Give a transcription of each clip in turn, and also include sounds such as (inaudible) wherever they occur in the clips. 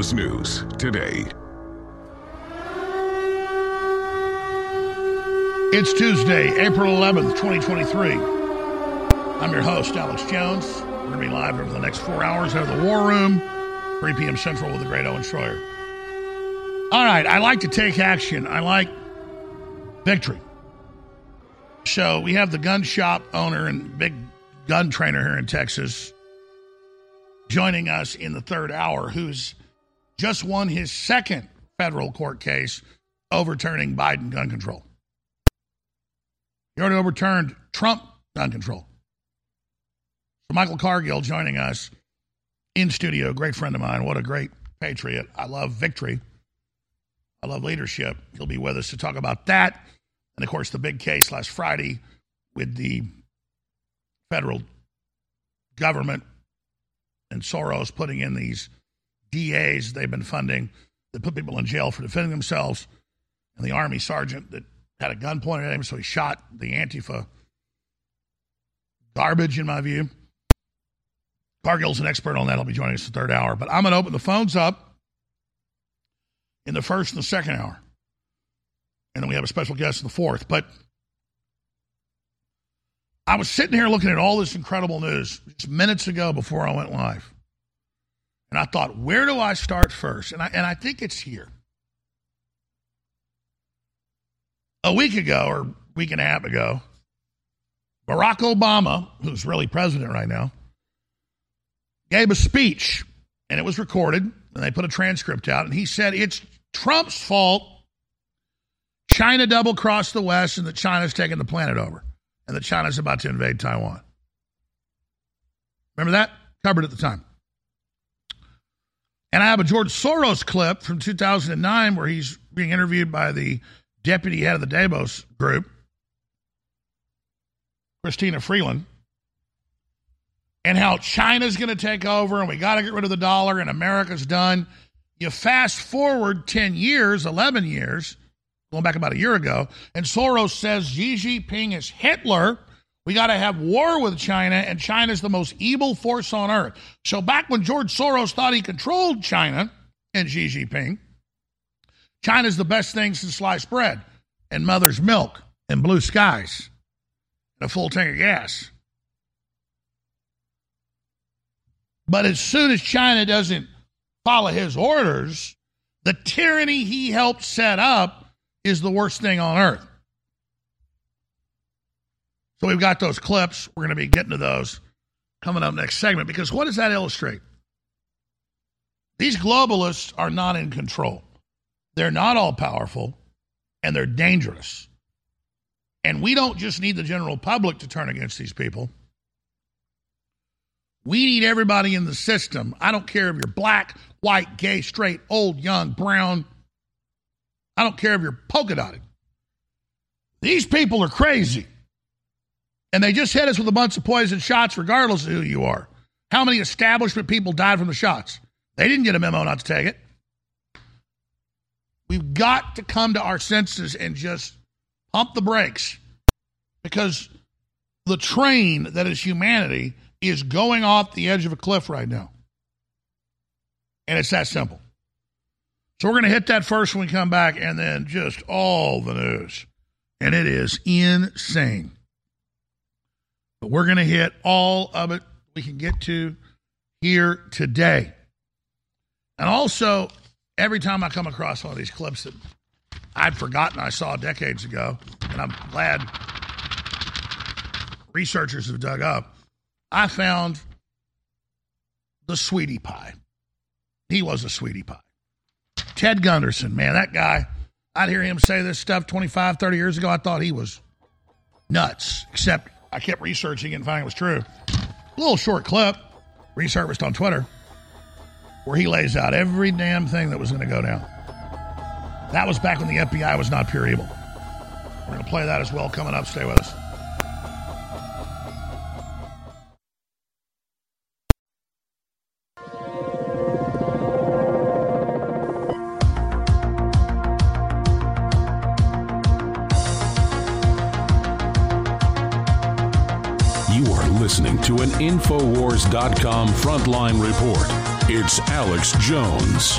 News today. It's Tuesday, April 11th, 2023. I'm your host, Alex Jones. We're going to be live over the next four hours out of the War Room, 3 p.m. Central with the great Owen Schroyer. All right, I like to take action. I like victory. So we have the gun shop owner and big gun trainer here in Texas joining us in the third hour, who's just won his second federal court case overturning Biden gun control. He already overturned Trump gun control. So Michael Cargill joining us in studio, great friend of mine. What a great patriot. I love victory. I love leadership. He'll be with us to talk about that. And of course, the big case last Friday with the federal government and Soros putting in these DAs they've been funding that put people in jail for defending themselves, and the army sergeant that had a gun pointed at him, so he shot the Antifa. Garbage, in my view. Cargill's an expert on that. He'll be joining us the third hour. But I'm going to open the phones up in the first and the second hour. And then we have a special guest in the fourth. But I was sitting here looking at all this incredible news just minutes ago before I went live. And I thought, where do I start first? And I, and I think it's here. A week ago, or week and a half ago, Barack Obama, who's really president right now, gave a speech, and it was recorded, and they put a transcript out, and he said it's Trump's fault China double crossed the West and that China's taking the planet over and that China's about to invade Taiwan. Remember that? Covered at the time. And I have a George Soros clip from 2009 where he's being interviewed by the deputy head of the Davos group, Christina Freeland, and how China's going to take over and we got to get rid of the dollar and America's done. You fast forward 10 years, 11 years, going back about a year ago, and Soros says Xi Jinping is Hitler. We got to have war with China, and China's the most evil force on earth. So back when George Soros thought he controlled China and Xi Jinping, China's the best thing since sliced bread and mother's milk and blue skies and a full tank of gas. But as soon as China doesn't follow his orders, the tyranny he helped set up is the worst thing on earth. So we've got those clips. We're going to be getting to those coming up next segment because what does that illustrate? These globalists are not in control. They're not all powerful and they're dangerous. And we don't just need the general public to turn against these people. We need everybody in the system. I don't care if you're black, white, gay, straight, old, young, brown. I don't care if you're polka dotted. These people are crazy. And they just hit us with a bunch of poison shots, regardless of who you are. How many establishment people died from the shots? They didn't get a memo not to take it. We've got to come to our senses and just pump the brakes because the train that is humanity is going off the edge of a cliff right now. And it's that simple. So we're going to hit that first when we come back and then just all the news. And it is insane. But we're going to hit all of it we can get to here today. And also, every time I come across one of these clips that I'd forgotten I saw decades ago, and I'm glad researchers have dug up, I found the sweetie pie. He was a sweetie pie. Ted Gunderson, man, that guy, I'd hear him say this stuff 25, 30 years ago. I thought he was nuts, except I kept researching and finding it was true. A little short clip, resurfaced on Twitter, where he lays out every damn thing that was going to go down. That was back when the FBI was not pure evil. We're going to play that as well coming up. Stay with us. An Infowars.com frontline report. It's Alex Jones.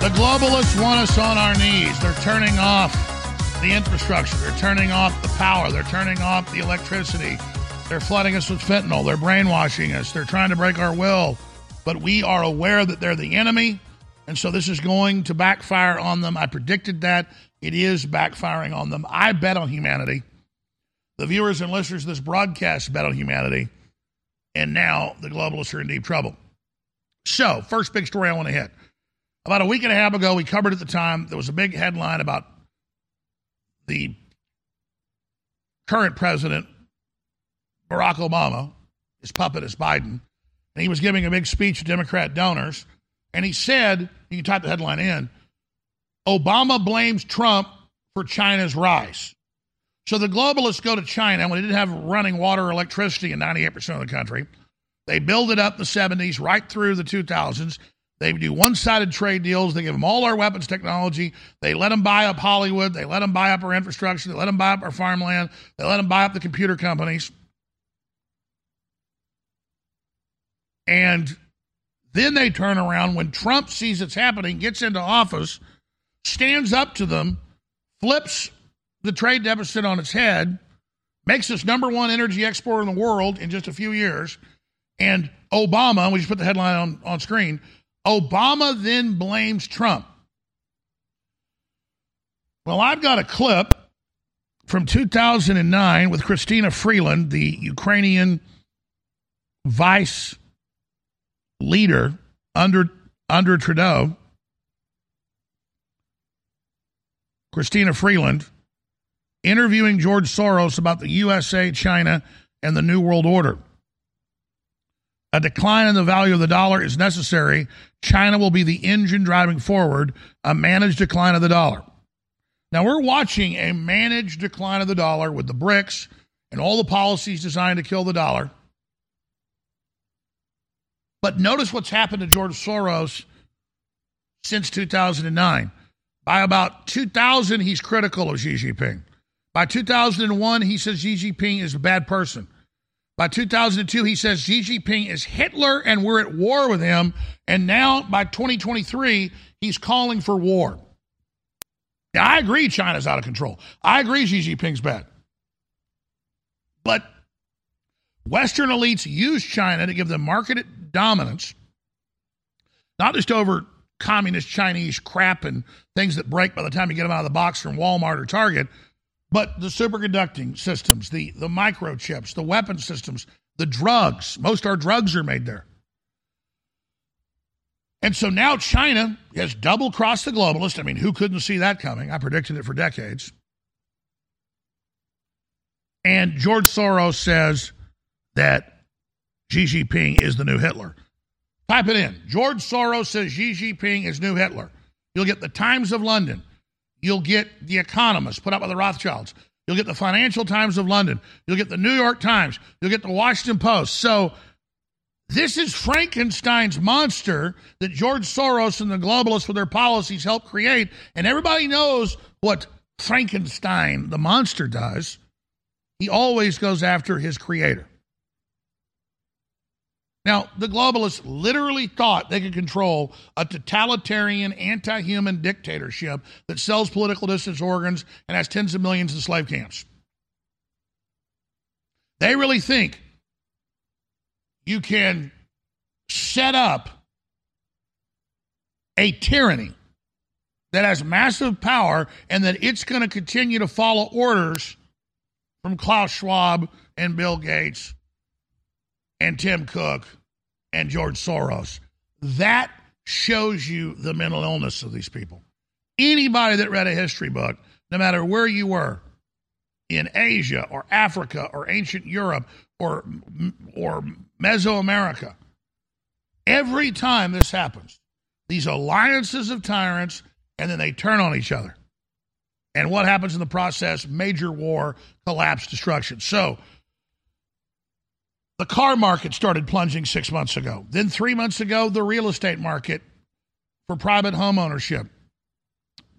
The globalists want us on our knees. They're turning off the infrastructure. They're turning off the power. They're turning off the electricity. They're flooding us with fentanyl. They're brainwashing us. They're trying to break our will. But we are aware that they're the enemy. And so this is going to backfire on them. I predicted that. It is backfiring on them. I bet on humanity. The viewers and listeners of this broadcast bet on humanity. And now the globalists are in deep trouble. So, first big story I want to hit. About a week and a half ago, we covered at the time, there was a big headline about the current president, Barack Obama, his puppet is Biden, and he was giving a big speech to Democrat donors. And he said, you can type the headline in Obama blames Trump for China's rise. So the globalists go to China when they didn't have running water or electricity in 98% of the country. They build it up in the 70s, right through the 2000s. They do one sided trade deals. They give them all our weapons technology. They let them buy up Hollywood. They let them buy up our infrastructure. They let them buy up our farmland. They let them buy up the computer companies. And then they turn around when Trump sees it's happening, gets into office, stands up to them, flips the trade deficit on its head, makes us number one energy exporter in the world in just a few years. And Obama, we just put the headline on, on screen, Obama then blames Trump. Well, I've got a clip from 2009 with Christina Freeland, the Ukrainian vice leader under under Trudeau. Christina Freeland interviewing George Soros about the USA, China, and the New World Order. A decline in the value of the dollar is necessary. China will be the engine driving forward a managed decline of the dollar. Now, we're watching a managed decline of the dollar with the BRICS and all the policies designed to kill the dollar. But notice what's happened to George Soros since 2009. By about 2000, he's critical of Xi Jinping. By 2001, he says Xi Jinping is a bad person. By 2002, he says Xi Jinping is Hitler and we're at war with him. And now by 2023, he's calling for war. Now, I agree China's out of control. I agree Xi Jinping's bad. But Western elites use China to give them market dominance, not just over communist Chinese crap and things that break by the time you get them out of the box from Walmart or Target, but the superconducting systems, the, the microchips, the weapon systems, the drugs, most our drugs are made there. And so now China has double crossed the globalist. I mean, who couldn't see that coming? I predicted it for decades. And George Soros says that Xi Jinping is the new Hitler. Type it in. George Soros says Xi Jinping is new Hitler. You'll get the Times of London. You'll get The Economist, put out by the Rothschilds. You'll get the Financial Times of London. You'll get the New York Times. You'll get the Washington Post. So this is Frankenstein's monster that George Soros and the globalists with their policies helped create. And everybody knows what Frankenstein, the monster, does. He always goes after his creator. Now, the globalists literally thought they could control a totalitarian, anti human dictatorship that sells political distance organs and has tens of millions in slave camps. They really think you can set up a tyranny that has massive power and that it's going to continue to follow orders from Klaus Schwab and Bill Gates and Tim Cook and George Soros. That shows you the mental illness of these people. Anybody that read a history book, no matter where you were, in Asia or Africa or ancient Europe or or Mesoamerica. Every time this happens, these alliances of tyrants and then they turn on each other. And what happens in the process? Major war, collapse, destruction. So the car market started plunging six months ago. Then, three months ago, the real estate market for private home ownership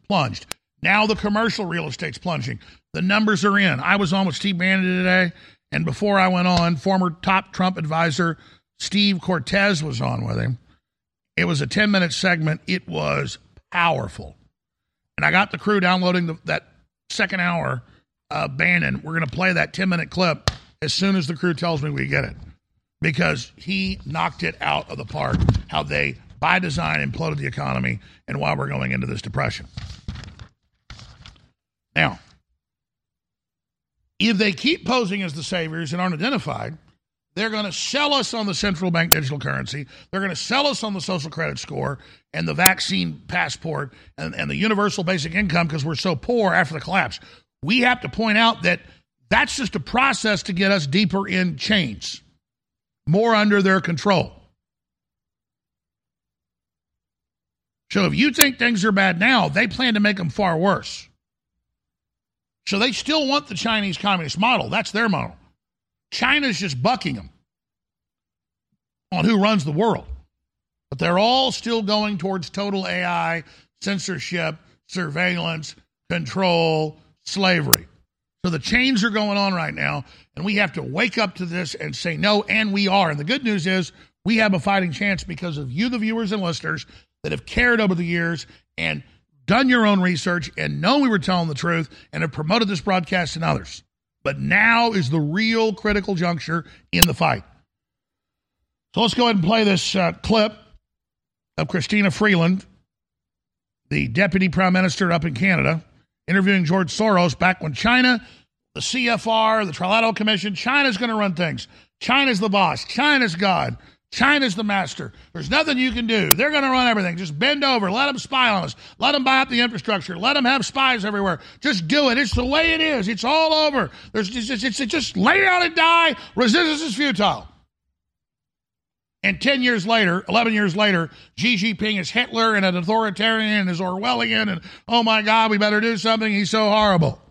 plunged. Now, the commercial real estate's plunging. The numbers are in. I was on with Steve Bannon today, and before I went on, former top Trump advisor Steve Cortes was on with him. It was a 10 minute segment. It was powerful. And I got the crew downloading the, that second hour uh, Bannon. We're going to play that 10 minute clip as soon as the crew tells me we get it. Because he knocked it out of the park how they by design imploded the economy and why we're going into this depression. Now if they keep posing as the saviors and aren't identified they're going to sell us on the central bank digital currency they're going to sell us on the social credit score and the vaccine passport and, and the universal basic income because we're so poor after the collapse. We have to point out that that's just a process to get us deeper in chains, more under their control. So if you think things are bad now, they plan to make them far worse. So they still want the Chinese communist model. That's their model. China's just bucking them on who runs the world. But they're all still going towards total AI, censorship, surveillance, control, slavery. So the chains are going on right now, and we have to wake up to this and say no, and we are. And the good news is we have a fighting chance because of you, the viewers and listeners, that have cared over the years and done your own research and known we were telling the truth and have promoted this broadcast and others. But now is the real critical juncture in the fight. So let's go ahead and play this uh, clip of Christina Freeland, the deputy prime minister up in Canada interviewing George Soros back when China, the CFR, the Trilateral Commission, China's going to run things. China's the boss. China's God. China's the master. There's nothing you can do. They're going to run everything. Just bend over. Let them spy on us. Let them buy up the infrastructure. Let them have spies everywhere. Just do it. It's the way it is. It's all over. There's just, it's, it's, just lay down and die. Resistance is futile. And 10 years later, 11 years later, Xi Jinping is Hitler and an authoritarian and is Orwellian and, oh my God, we better do something. He's so horrible.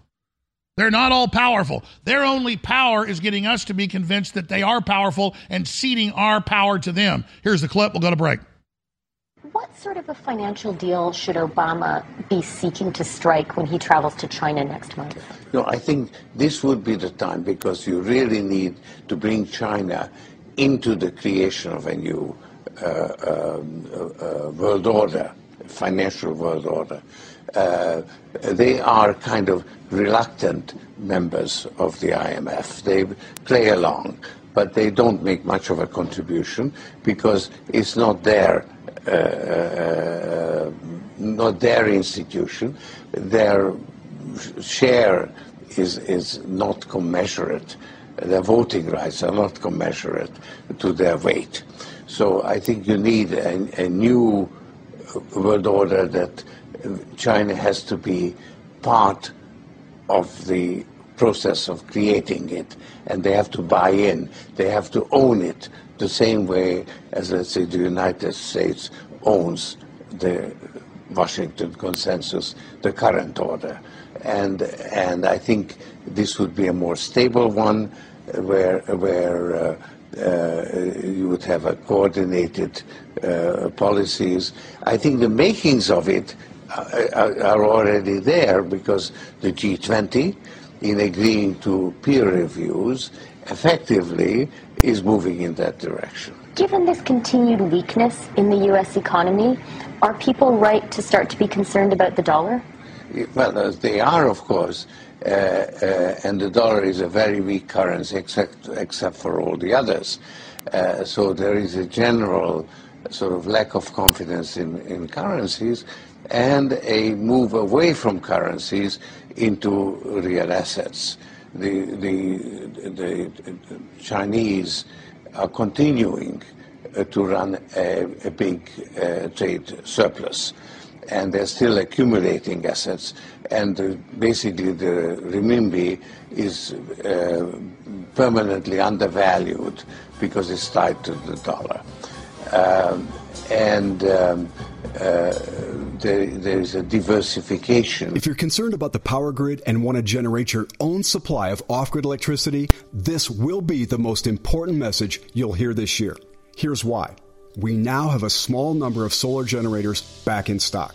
They're not all powerful. Their only power is getting us to be convinced that they are powerful and ceding our power to them. Here's the clip. We'll go to break. What sort of a financial deal should Obama be seeking to strike when he travels to China next month? No, I think this would be the time because you really need to bring China into the creation of a new uh, um, uh, world order, financial world order. Uh, they are kind of reluctant members of the IMF. They play along, but they don't make much of a contribution because it's not their uh, uh, not their institution. Their share is is not commensurate their voting rights are not commensurate to their weight. So I think you need a, a new world order that China has to be part of the process of creating it, and they have to buy in. They have to own it the same way as, let's say, the United States owns the Washington Consensus, the current order. And, and I think this would be a more stable one where, where uh, uh, you would have a coordinated uh, policies. I think the makings of it are, are already there because the G20, in agreeing to peer reviews, effectively is moving in that direction. Given this continued weakness in the U.S. economy, are people right to start to be concerned about the dollar? Well, they are, of course. Uh, uh, and the dollar is a very weak currency except, except for all the others. Uh, so there is a general sort of lack of confidence in, in currencies and a move away from currencies into real assets. The, the, the Chinese are continuing to run a, a big uh, trade surplus. And they're still accumulating assets. And basically, the renminbi is uh, permanently undervalued because it's tied to the dollar. Um, and um, uh, there, there's a diversification. If you're concerned about the power grid and want to generate your own supply of off grid electricity, this will be the most important message you'll hear this year. Here's why. We now have a small number of solar generators back in stock.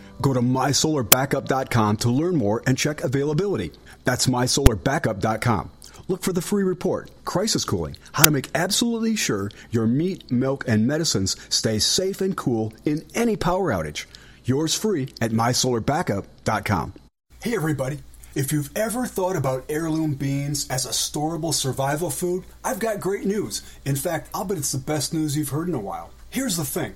Go to mysolarbackup.com to learn more and check availability. That's mysolarbackup.com. Look for the free report, Crisis Cooling, how to make absolutely sure your meat, milk, and medicines stay safe and cool in any power outage. Yours free at mysolarbackup.com. Hey everybody. If you've ever thought about heirloom beans as a storable survival food, I've got great news. In fact, I'll bet it's the best news you've heard in a while. Here's the thing.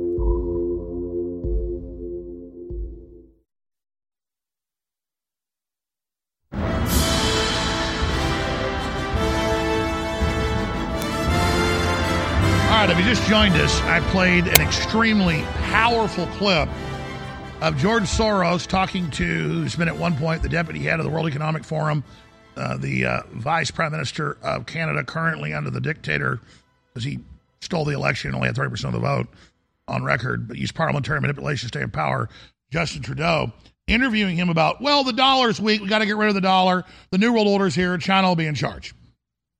If you just joined us, I played an extremely powerful clip of George Soros talking to, who's been at one point the deputy head of the World Economic Forum, uh, the uh, vice prime minister of Canada, currently under the dictator, because he stole the election and only had 30% of the vote on record, but used parliamentary manipulation to stay in power, Justin Trudeau, interviewing him about, well, the dollar's weak. We got to get rid of the dollar. The New World Order's here. China will be in charge.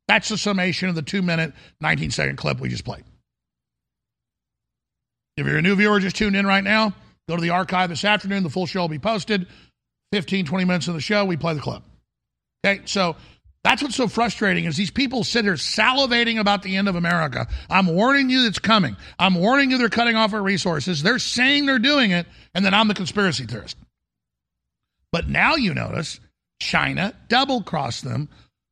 That's the summation of the two minute, 19 second clip we just played. If you're a new viewer just tuned in right now, go to the archive this afternoon. The full show will be posted. 15, 20 minutes of the show, we play the clip. Okay, so that's what's so frustrating is these people sit here salivating about the end of America. I'm warning you it's coming. I'm warning you they're cutting off our resources. They're saying they're doing it, and then I'm the conspiracy theorist. But now you notice China double crossed them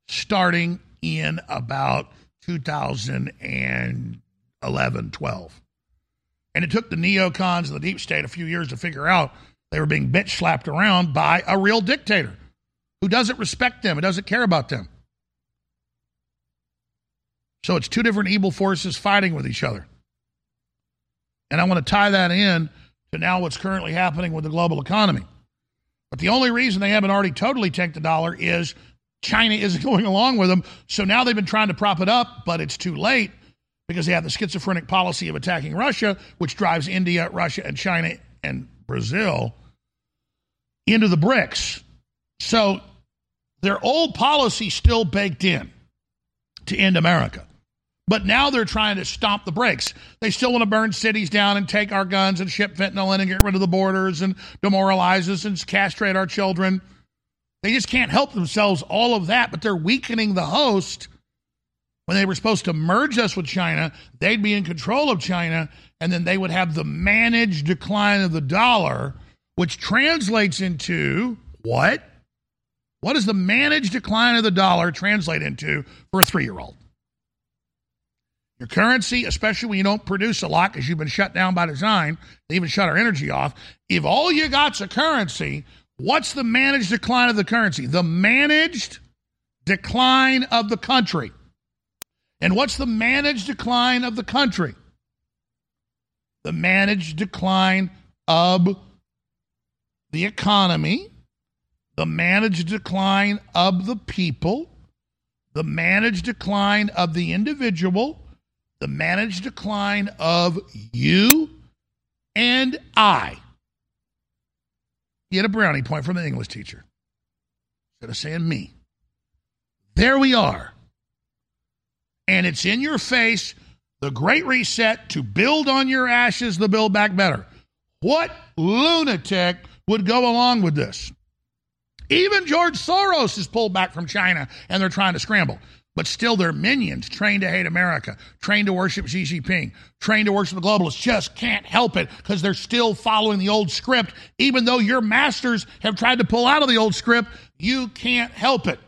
starting in about 2011, 12. And it took the neocons and the deep state a few years to figure out they were being bitch slapped around by a real dictator who doesn't respect them, who doesn't care about them. So it's two different evil forces fighting with each other. And I want to tie that in to now what's currently happening with the global economy. But the only reason they haven't already totally tanked the dollar is China isn't (laughs) going along with them. So now they've been trying to prop it up, but it's too late because they have the schizophrenic policy of attacking Russia, which drives India, Russia, and China and Brazil into the BRICS. So their old policy still baked in to end America. But now they're trying to stomp the brakes. They still want to burn cities down and take our guns and ship fentanyl in and get rid of the borders and demoralize us and castrate our children. They just can't help themselves, all of that, but they're weakening the host. When they were supposed to merge us with China, they'd be in control of China, and then they would have the managed decline of the dollar, which translates into what? What does the managed decline of the dollar translate into for a three year old? Your currency, especially when you don't produce a lot because you've been shut down by design, they even shut our energy off. If all you got's a currency, what's the managed decline of the currency? The managed decline of the country. And what's the managed decline of the country? The managed decline of the economy, the managed decline of the people, the managed decline of the individual, the managed decline of you and I. Get a brownie point from an English teacher instead of saying me. There we are. And it's in your face the great reset to build on your ashes, the build back better. What lunatic would go along with this? Even George Soros is pulled back from China and they're trying to scramble. But still, they're minions trained to hate America, trained to worship Xi Jinping, trained to worship the globalists, just can't help it because they're still following the old script. Even though your masters have tried to pull out of the old script, you can't help it.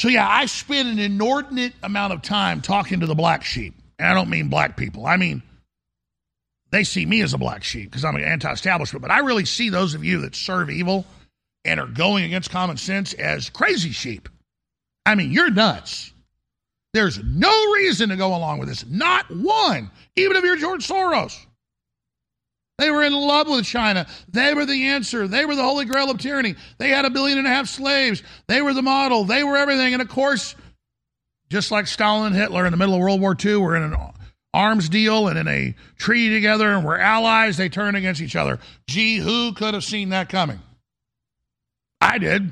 So, yeah, I spend an inordinate amount of time talking to the black sheep. And I don't mean black people, I mean, they see me as a black sheep because I'm an anti establishment. But I really see those of you that serve evil and are going against common sense as crazy sheep. I mean, you're nuts. There's no reason to go along with this. Not one. Even if you're George Soros. They were in love with China. They were the answer. They were the holy grail of tyranny. They had a billion and a half slaves. They were the model. They were everything. And of course, just like Stalin and Hitler in the middle of World War II, we're in an arms deal and in a treaty together and we're allies. They turn against each other. Gee, who could have seen that coming? I did.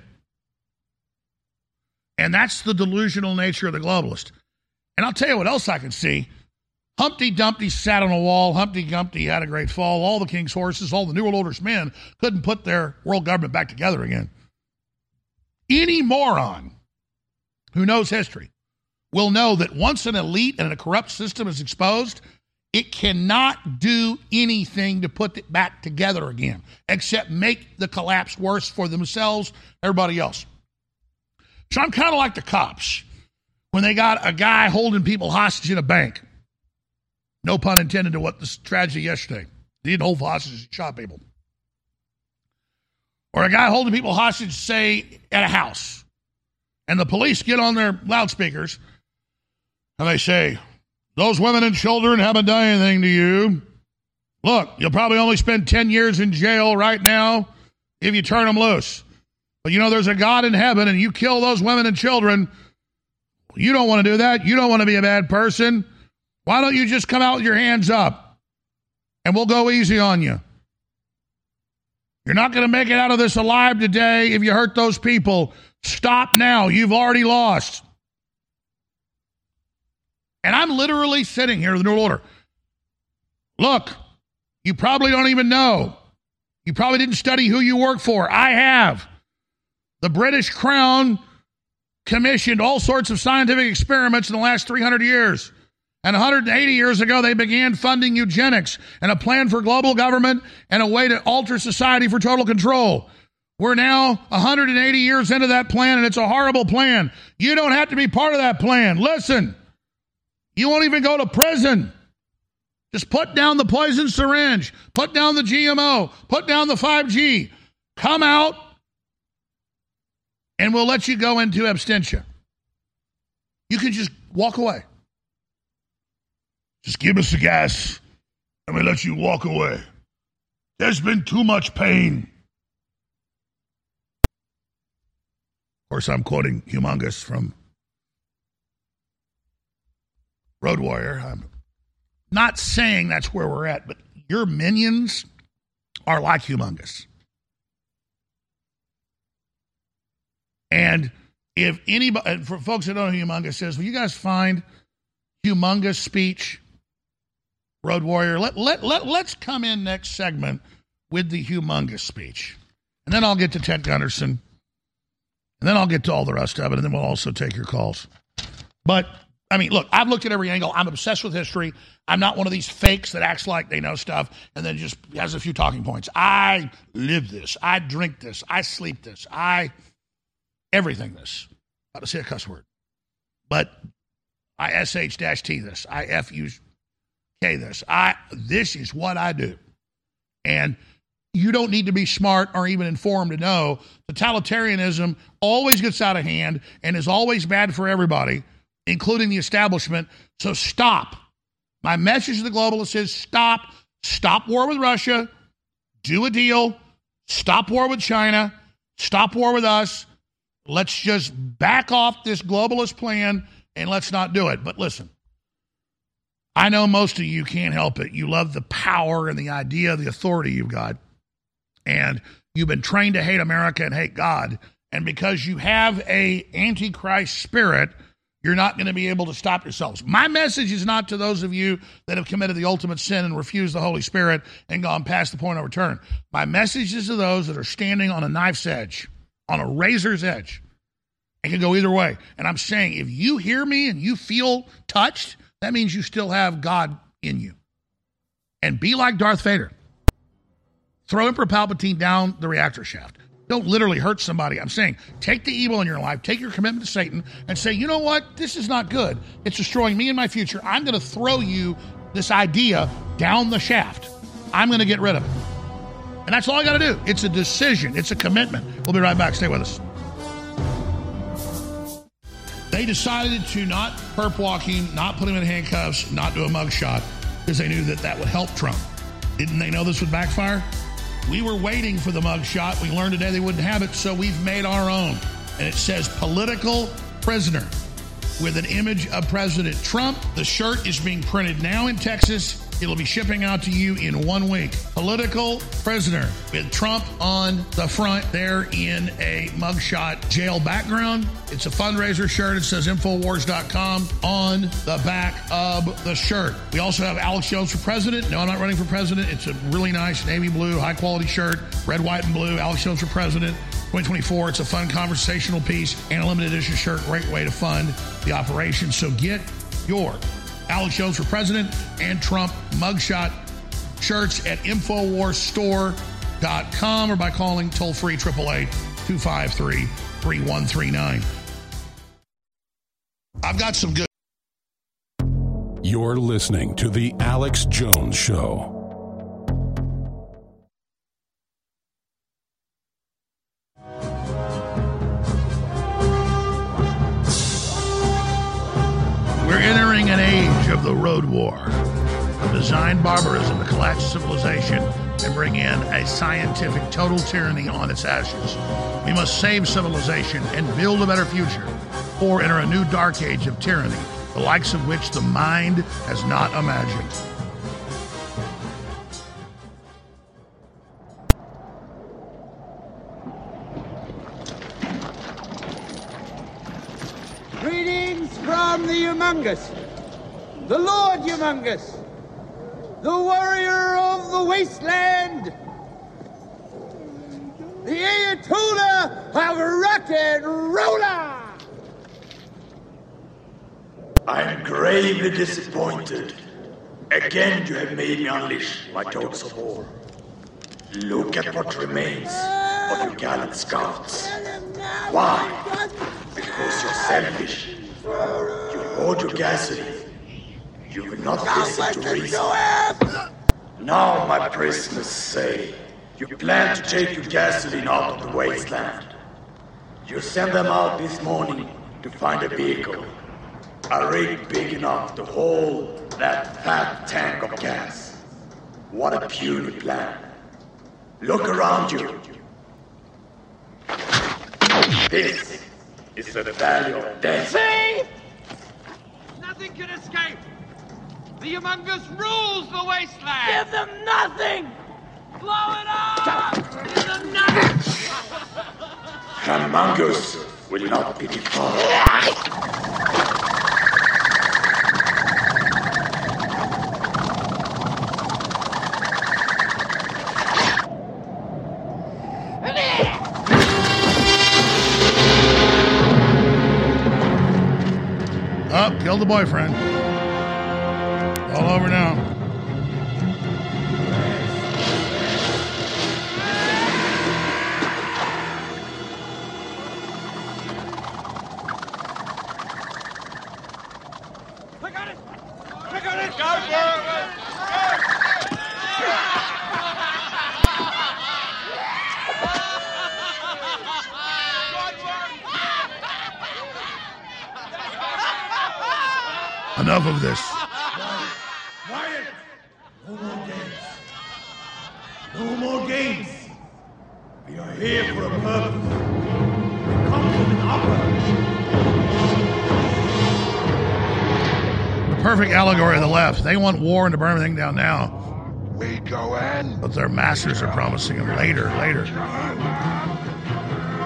And that's the delusional nature of the globalist. And I'll tell you what else I can see. Humpty Dumpty sat on a wall. Humpty Dumpty had a great fall. All the king's horses, all the New World Order's men couldn't put their world government back together again. Any moron who knows history will know that once an elite and a corrupt system is exposed, it cannot do anything to put it back together again, except make the collapse worse for themselves, everybody else. So I'm kind of like the cops when they got a guy holding people hostage in a bank. No pun intended to what the tragedy yesterday. He didn't hold hostages, shot people. Or a guy holding people hostage, say, at a house. And the police get on their loudspeakers and they say, Those women and children haven't done anything to you. Look, you'll probably only spend 10 years in jail right now if you turn them loose. But you know, there's a God in heaven, and you kill those women and children. You don't want to do that. You don't want to be a bad person. Why don't you just come out with your hands up and we'll go easy on you? You're not going to make it out of this alive today if you hurt those people. Stop now. You've already lost. And I'm literally sitting here with the New Order. Look, you probably don't even know. You probably didn't study who you work for. I have. The British Crown commissioned all sorts of scientific experiments in the last 300 years. And 180 years ago, they began funding eugenics and a plan for global government and a way to alter society for total control. We're now 180 years into that plan, and it's a horrible plan. You don't have to be part of that plan. Listen, you won't even go to prison. Just put down the poison syringe, put down the GMO, put down the 5G. Come out and we'll let you go into abstention. You can just walk away. Just give us the gas and we let you walk away. There's been too much pain. Of course, I'm quoting Humongous from Road Warrior. I'm not saying that's where we're at, but your minions are like Humongous. And if anybody, for folks that don't know who Humongous says, will you guys find Humongous speech, Road Warrior? Let, let, let, let's come in next segment with the Humongous speech. And then I'll get to Ted Gunderson. And then I'll get to all the rest of it. And then we'll also take your calls. But, I mean, look, I've looked at every angle. I'm obsessed with history. I'm not one of these fakes that acts like they know stuff and then just has a few talking points. I live this. I drink this. I sleep this. I everything this. About to say a cuss word. But I sh dash t this. I f k this. I this is what I do. And you don't need to be smart or even informed to know totalitarianism always gets out of hand and is always bad for everybody, including the establishment. So stop. My message to the globalists is stop. Stop war with Russia. Do a deal. Stop war with China. Stop war with us. Let's just back off this globalist plan and let's not do it. But listen, I know most of you can't help it. You love the power and the idea, the authority you've got. And you've been trained to hate America and hate God. And because you have a antichrist spirit, you're not going to be able to stop yourselves. My message is not to those of you that have committed the ultimate sin and refused the Holy Spirit and gone past the point of return. My message is to those that are standing on a knife's edge, on a razor's edge. It can go either way. And I'm saying if you hear me and you feel touched, that means you still have God in you. And be like Darth Vader. Throw Emperor Palpatine down the reactor shaft. Don't literally hurt somebody. I'm saying take the evil in your life, take your commitment to Satan, and say, you know what? This is not good. It's destroying me and my future. I'm going to throw you this idea down the shaft. I'm going to get rid of it. And that's all I got to do. It's a decision, it's a commitment. We'll be right back. Stay with us. They decided to not perp walking, not put him in handcuffs, not do a mugshot because they knew that that would help Trump. Didn't they know this would backfire? We were waiting for the mugshot. We learned today they wouldn't have it, so we've made our own. And it says political prisoner with an image of President Trump. The shirt is being printed now in Texas. It'll be shipping out to you in one week. Political prisoner with Trump on the front there in a mugshot jail background. It's a fundraiser shirt. It says Infowars.com on the back of the shirt. We also have Alex Jones for president. No, I'm not running for president. It's a really nice navy blue, high quality shirt, red, white, and blue. Alex Jones for president. 2024. It's a fun conversational piece and a limited edition shirt. Great way to fund the operation. So get your Alex Jones for president and Trump mugshot shirts at InfoWarsStore.com or by calling toll free 888 253 3139. I've got some good. You're listening to The Alex Jones Show. Of the road war. Design barbarism to collapse civilization and bring in a scientific total tyranny on its ashes. We must save civilization and build a better future, or enter a new dark age of tyranny, the likes of which the mind has not imagined. Greetings from the Humongous, the Lord Humongous, the warrior of the wasteland, the Ayatollah of rock and roller. I'm gravely disappointed. Again, you have made me unleash my dogs of war. Look at what remains of your gallant scouts. Why? Because you're selfish. You hoard your gasoline. You will not listen to reason. Now, my prisoners say, you plan to take your gasoline out of the wasteland. You sent them out this morning to find a vehicle. A rig big enough to hold that fat tank of gas. What a puny plan. Look around you. This is the valley of death. See? Nothing can escape. The Humongous rules the wasteland. Give them nothing. Blow it up. Give them nothing. Humongous will not be defeated. Up, oh, killed the boyfriend all over now. It! It! Enough of this. Perfect allegory of the left. They want war and to burn everything down now. We go in. But their masters are promising them later, later.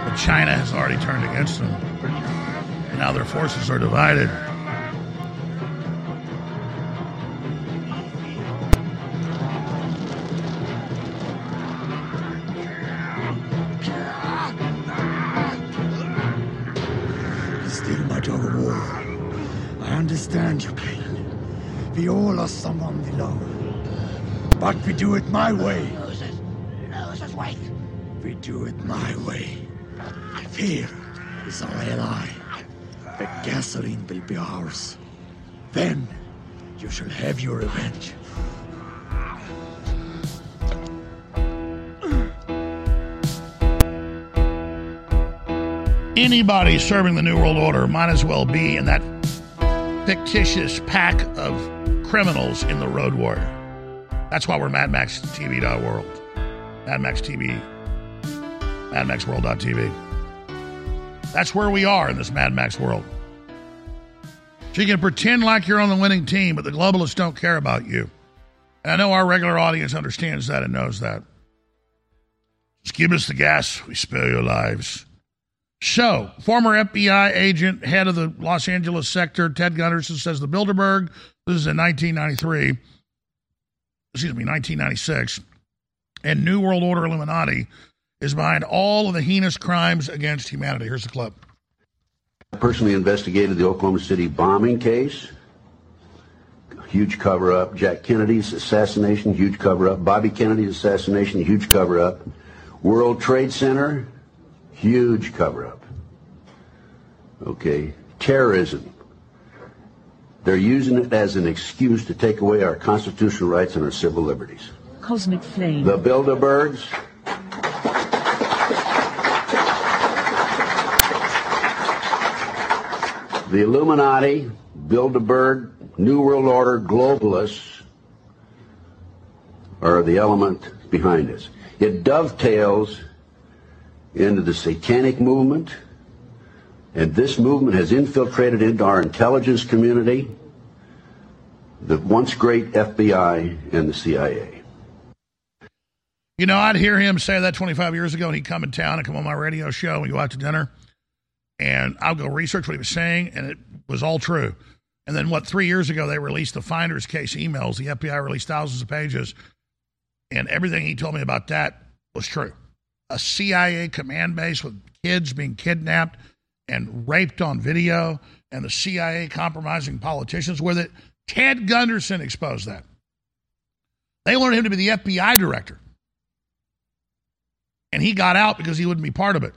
But China has already turned against them. And now their forces are divided. But we do it my way. Moses, Moses, wait. If We do it my way. Fear is our ally. The gasoline will be ours. Then you shall have your revenge. Anybody serving the New World Order might as well be in that fictitious pack of criminals in the Road Warrior. That's why we're MadMaxTV.world. Mad Max TV. MadMaxWorld.tv. That's where we are in this Mad Max world. So you can pretend like you're on the winning team, but the globalists don't care about you. And I know our regular audience understands that and knows that. Just give us the gas, we spare your lives. So, former FBI agent, head of the Los Angeles sector, Ted Gunderson, says the Bilderberg, this is in 1993, excuse me, 1996, and New World Order Illuminati is behind all of the heinous crimes against humanity. Here's the clip. I personally investigated the Oklahoma City bombing case. Huge cover up. Jack Kennedy's assassination, huge cover up. Bobby Kennedy's assassination, huge cover up. World Trade Center, huge cover up. Okay. Terrorism. They're using it as an excuse to take away our constitutional rights and our civil liberties. Cosmic flame. The Bilderbergs, the Illuminati, Bilderberg, New World Order, globalists are the element behind this. It dovetails into the satanic movement, and this movement has infiltrated into our intelligence community, the once great FBI and the CIA. You know, I'd hear him say that 25 years ago, and he'd come in town and come on my radio show and go out to dinner. And I'll go research what he was saying, and it was all true. And then, what, three years ago, they released the Finders Case emails. The FBI released thousands of pages, and everything he told me about that was true. A CIA command base with kids being kidnapped and raped on video, and the CIA compromising politicians with it. Ted Gunderson exposed that. They wanted him to be the FBI director. And he got out because he wouldn't be part of it.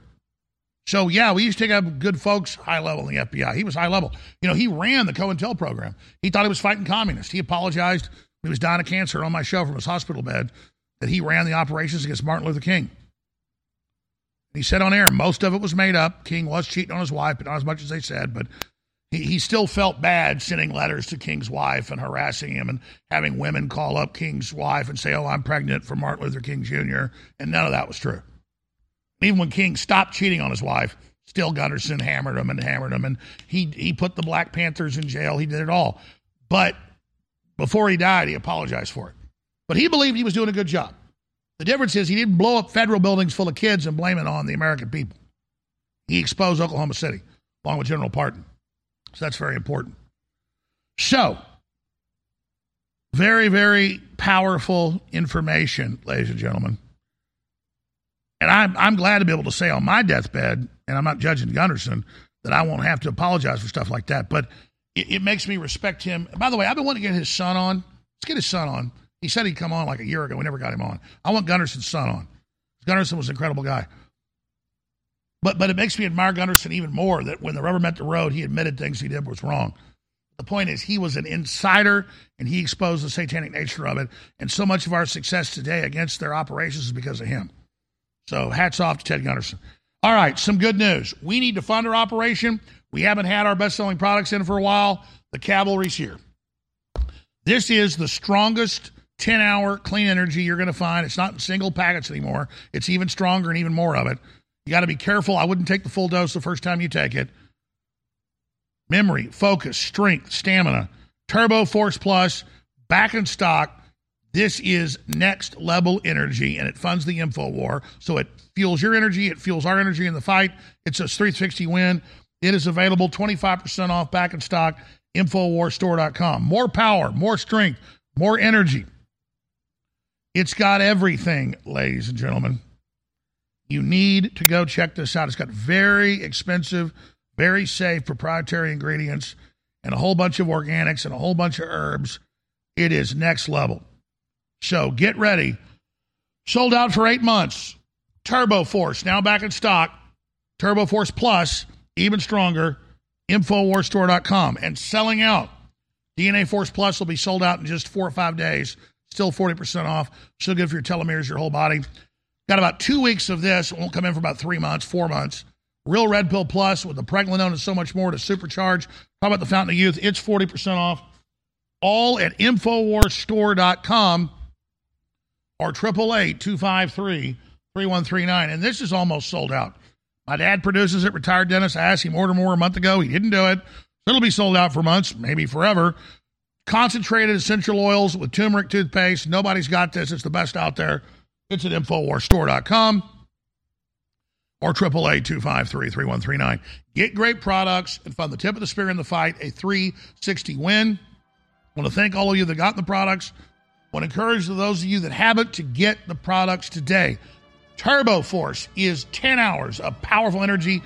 So, yeah, we used to have good folks high level in the FBI. He was high level. You know, he ran the COINTEL program. He thought he was fighting communists. He apologized he was dying of cancer on my show from his hospital bed that he ran the operations against Martin Luther King. He said on air, most of it was made up. King was cheating on his wife, but not as much as they said. But he, he still felt bad sending letters to King's wife and harassing him and having women call up King's wife and say, Oh, I'm pregnant for Martin Luther King Jr. And none of that was true. Even when King stopped cheating on his wife, still Gunderson hammered him and hammered him. And he, he put the Black Panthers in jail. He did it all. But before he died, he apologized for it. But he believed he was doing a good job. The difference is he didn't blow up federal buildings full of kids and blame it on the American people. He exposed Oklahoma City along with General Partin. So that's very important. So, very, very powerful information, ladies and gentlemen. And I'm, I'm glad to be able to say on my deathbed, and I'm not judging Gunderson, that I won't have to apologize for stuff like that. But it, it makes me respect him. By the way, I've been wanting to get his son on. Let's get his son on. He said he'd come on like a year ago. We never got him on. I want Gunderson's son on. Gunderson was an incredible guy. But but it makes me admire Gunderson even more that when the rubber met the road, he admitted things he did was wrong. The point is, he was an insider and he exposed the satanic nature of it. And so much of our success today against their operations is because of him. So hats off to Ted Gunderson. All right, some good news. We need to fund our operation. We haven't had our best selling products in for a while. The cavalry's here. This is the strongest 10 hour clean energy you're going to find. It's not in single packets anymore, it's even stronger and even more of it. You got to be careful. I wouldn't take the full dose the first time you take it. Memory, focus, strength, stamina, Turbo Force Plus, back in stock. This is next level energy and it funds the info war. So it fuels your energy, it fuels our energy in the fight. It's a 360 win. It is available 25% off back in stock, InfoWarsStore.com. More power, more strength, more energy. It's got everything, ladies and gentlemen. You need to go check this out. It's got very expensive, very safe proprietary ingredients and a whole bunch of organics and a whole bunch of herbs. It is next level. So get ready. Sold out for eight months. Turbo Force now back in stock. Turbo Force Plus, even stronger. Infowarstore.com. and selling out. DNA Force Plus will be sold out in just four or five days. Still 40% off. Still good for your telomeres, your whole body. Got about two weeks of this. It won't come in for about three months, four months. Real Red Pill Plus with the pregnenolone and so much more to supercharge. How about the Fountain of Youth? It's 40% off. All at InfoWarsStore.com or 888 253 3139. And this is almost sold out. My dad produces it, retired dentist. I asked him order more a month ago. He didn't do it. So it'll be sold out for months, maybe forever concentrated essential oils with turmeric toothpaste. Nobody's got this. It's the best out there. It's at InfoWarsStore.com or 888 Get great products and find the tip of the spear in the fight, a 360 win. I want to thank all of you that got the products. I want to encourage those of you that haven't to get the products today. Turbo Force is 10 hours of powerful energy.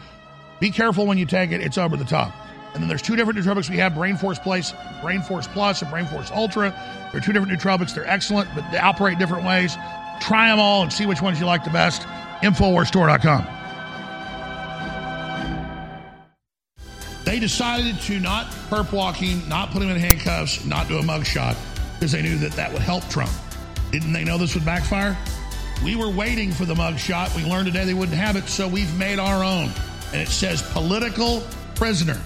Be careful when you take it, it's over the top. And then there's two different nootropics we have Brain Force Place, Brain Force Plus, and Brain Force Ultra. They're two different nootropics. They're excellent, but they operate different ways. Try them all and see which ones you like the best. Infowarsstore.com. They decided to not perp walking, not put him in handcuffs, not do a mugshot because they knew that that would help Trump. Didn't they know this would backfire? We were waiting for the mugshot. We learned today they wouldn't have it, so we've made our own. And it says political prisoner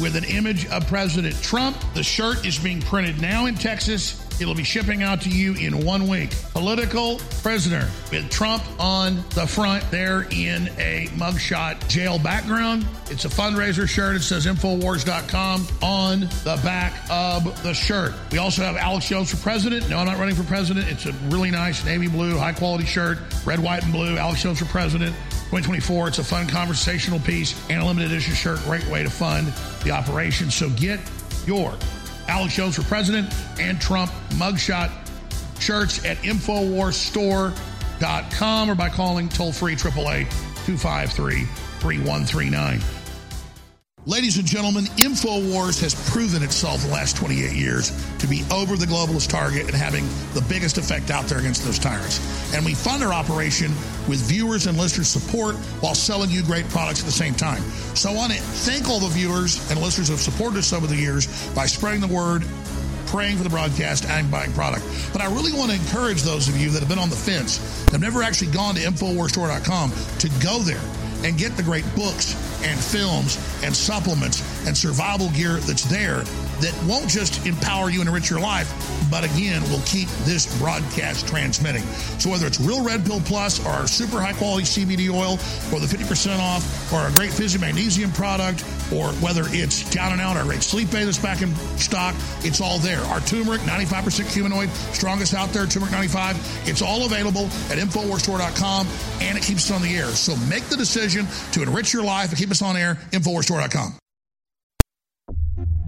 with an image of President Trump. The shirt is being printed now in Texas. It'll be shipping out to you in one week. Political prisoner with Trump on the front there in a mugshot jail background. It's a fundraiser shirt. It says Infowars.com on the back of the shirt. We also have Alex Jones for president. No, I'm not running for president. It's a really nice navy blue, high quality shirt, red, white, and blue. Alex Jones for president. 2024. It's a fun conversational piece and a limited edition shirt. Great way to fund the operation. So get your Alex Jones for President and Trump mugshot shirts at InfoWarsStore.com or by calling toll free 888 253 3139. Ladies and gentlemen, InfoWars has proven itself the last 28 years to be over the globalist target and having the biggest effect out there against those tyrants. And we fund our operation with viewers and listeners' support while selling you great products at the same time. So I want to thank all the viewers and listeners who have supported us over the years by spreading the word, praying for the broadcast, and buying product. But I really want to encourage those of you that have been on the fence, have never actually gone to InfoWarsStore.com, to go there and get the great books and films and supplements and survival gear that's there that won't just empower you and enrich your life, but again, will keep this broadcast transmitting. So whether it's Real Red Pill Plus or our super high quality CBD oil or the 50% off or a great Fizzy Magnesium product or whether it's Down and Out, our great Sleep Aid that's back in stock, it's all there. Our turmeric, 95% curcuminoid, strongest out there, turmeric 95. It's all available at InfoWarsStore.com and it keeps us on the air. So make the decision to enrich your life and keep us on air, InfoWarsStore.com.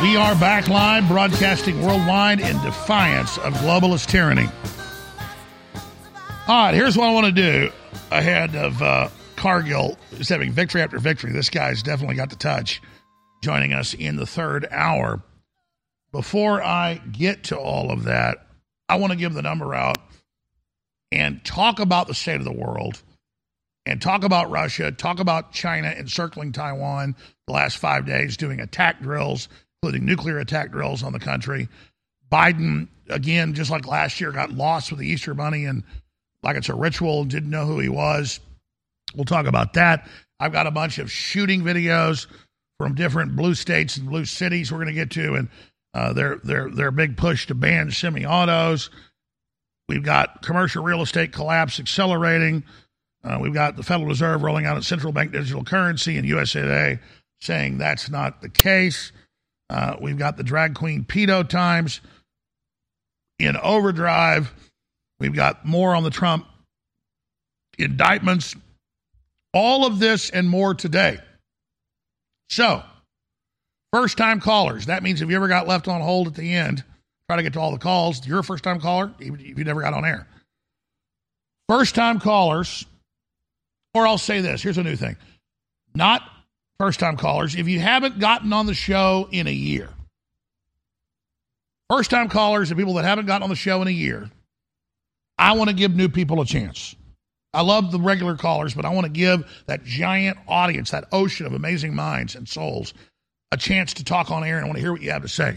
We are back live, broadcasting worldwide in defiance of globalist tyranny. All right, here's what I want to do ahead of uh, Cargill is having victory after victory. This guy's definitely got the touch. Joining us in the third hour. Before I get to all of that, I want to give the number out and talk about the state of the world and talk about Russia, talk about China encircling Taiwan the last five days, doing attack drills, including nuclear attack drills on the country. Biden, again, just like last year, got lost with the Easter Bunny and like it's a ritual, didn't know who he was. We'll talk about that. I've got a bunch of shooting videos from different blue states and blue cities we're going to get to, and uh, their their their big push to ban semi-autos. We've got commercial real estate collapse accelerating. Uh, we've got the Federal Reserve rolling out its central bank digital currency, and USA saying that's not the case. Uh, we've got the drag queen pedo times in overdrive. We've got more on the Trump indictments. All of this and more today. So, first time callers. That means if you ever got left on hold at the end, try to get to all the calls. You're a first time caller, even if you never got on air. First time callers, or I'll say this here's a new thing. Not first time callers. If you haven't gotten on the show in a year, first time callers and people that haven't gotten on the show in a year, I want to give new people a chance. I love the regular callers, but I want to give that giant audience, that ocean of amazing minds and souls, a chance to talk on air and I want to hear what you have to say.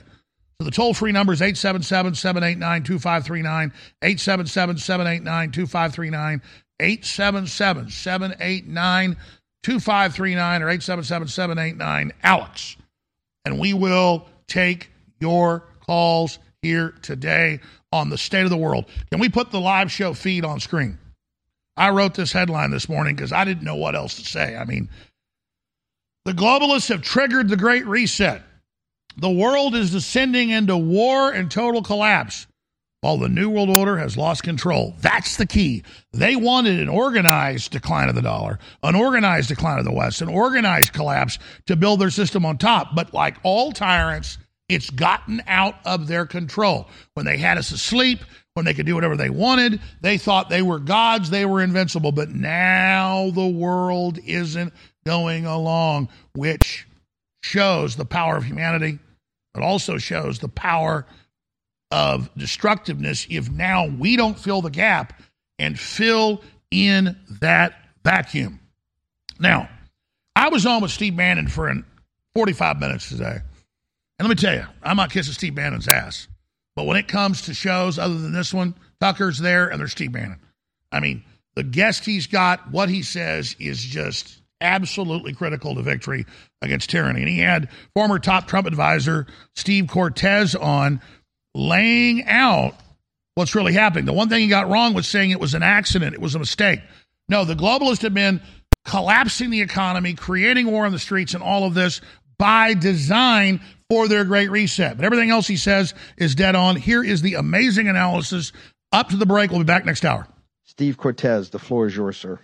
So the toll free number is 877 789 2539, 877 789 2539, 877 789 2539, or 877 789 Alex. And we will take your calls here today on the state of the world. Can we put the live show feed on screen? I wrote this headline this morning because I didn't know what else to say. I mean, the globalists have triggered the Great Reset. The world is descending into war and total collapse while the New World Order has lost control. That's the key. They wanted an organized decline of the dollar, an organized decline of the West, an organized collapse to build their system on top. But like all tyrants, it's gotten out of their control. When they had us asleep, when they could do whatever they wanted, they thought they were gods, they were invincible. But now the world isn't going along, which shows the power of humanity. It also shows the power of destructiveness if now we don't fill the gap and fill in that vacuum. Now, I was on with Steve Bannon for an 45 minutes today. And let me tell you, I'm not kissing Steve Bannon's ass. But when it comes to shows other than this one, Tucker's there and there's Steve Bannon. I mean, the guest he's got, what he says is just absolutely critical to victory against tyranny. And he had former top Trump advisor Steve Cortes on laying out what's really happening. The one thing he got wrong was saying it was an accident, it was a mistake. No, the globalists have been collapsing the economy, creating war on the streets, and all of this by design for their great reset. But everything else he says is dead on. Here is the amazing analysis. Up to the break. We'll be back next hour. Steve Cortes, the floor is yours, sir.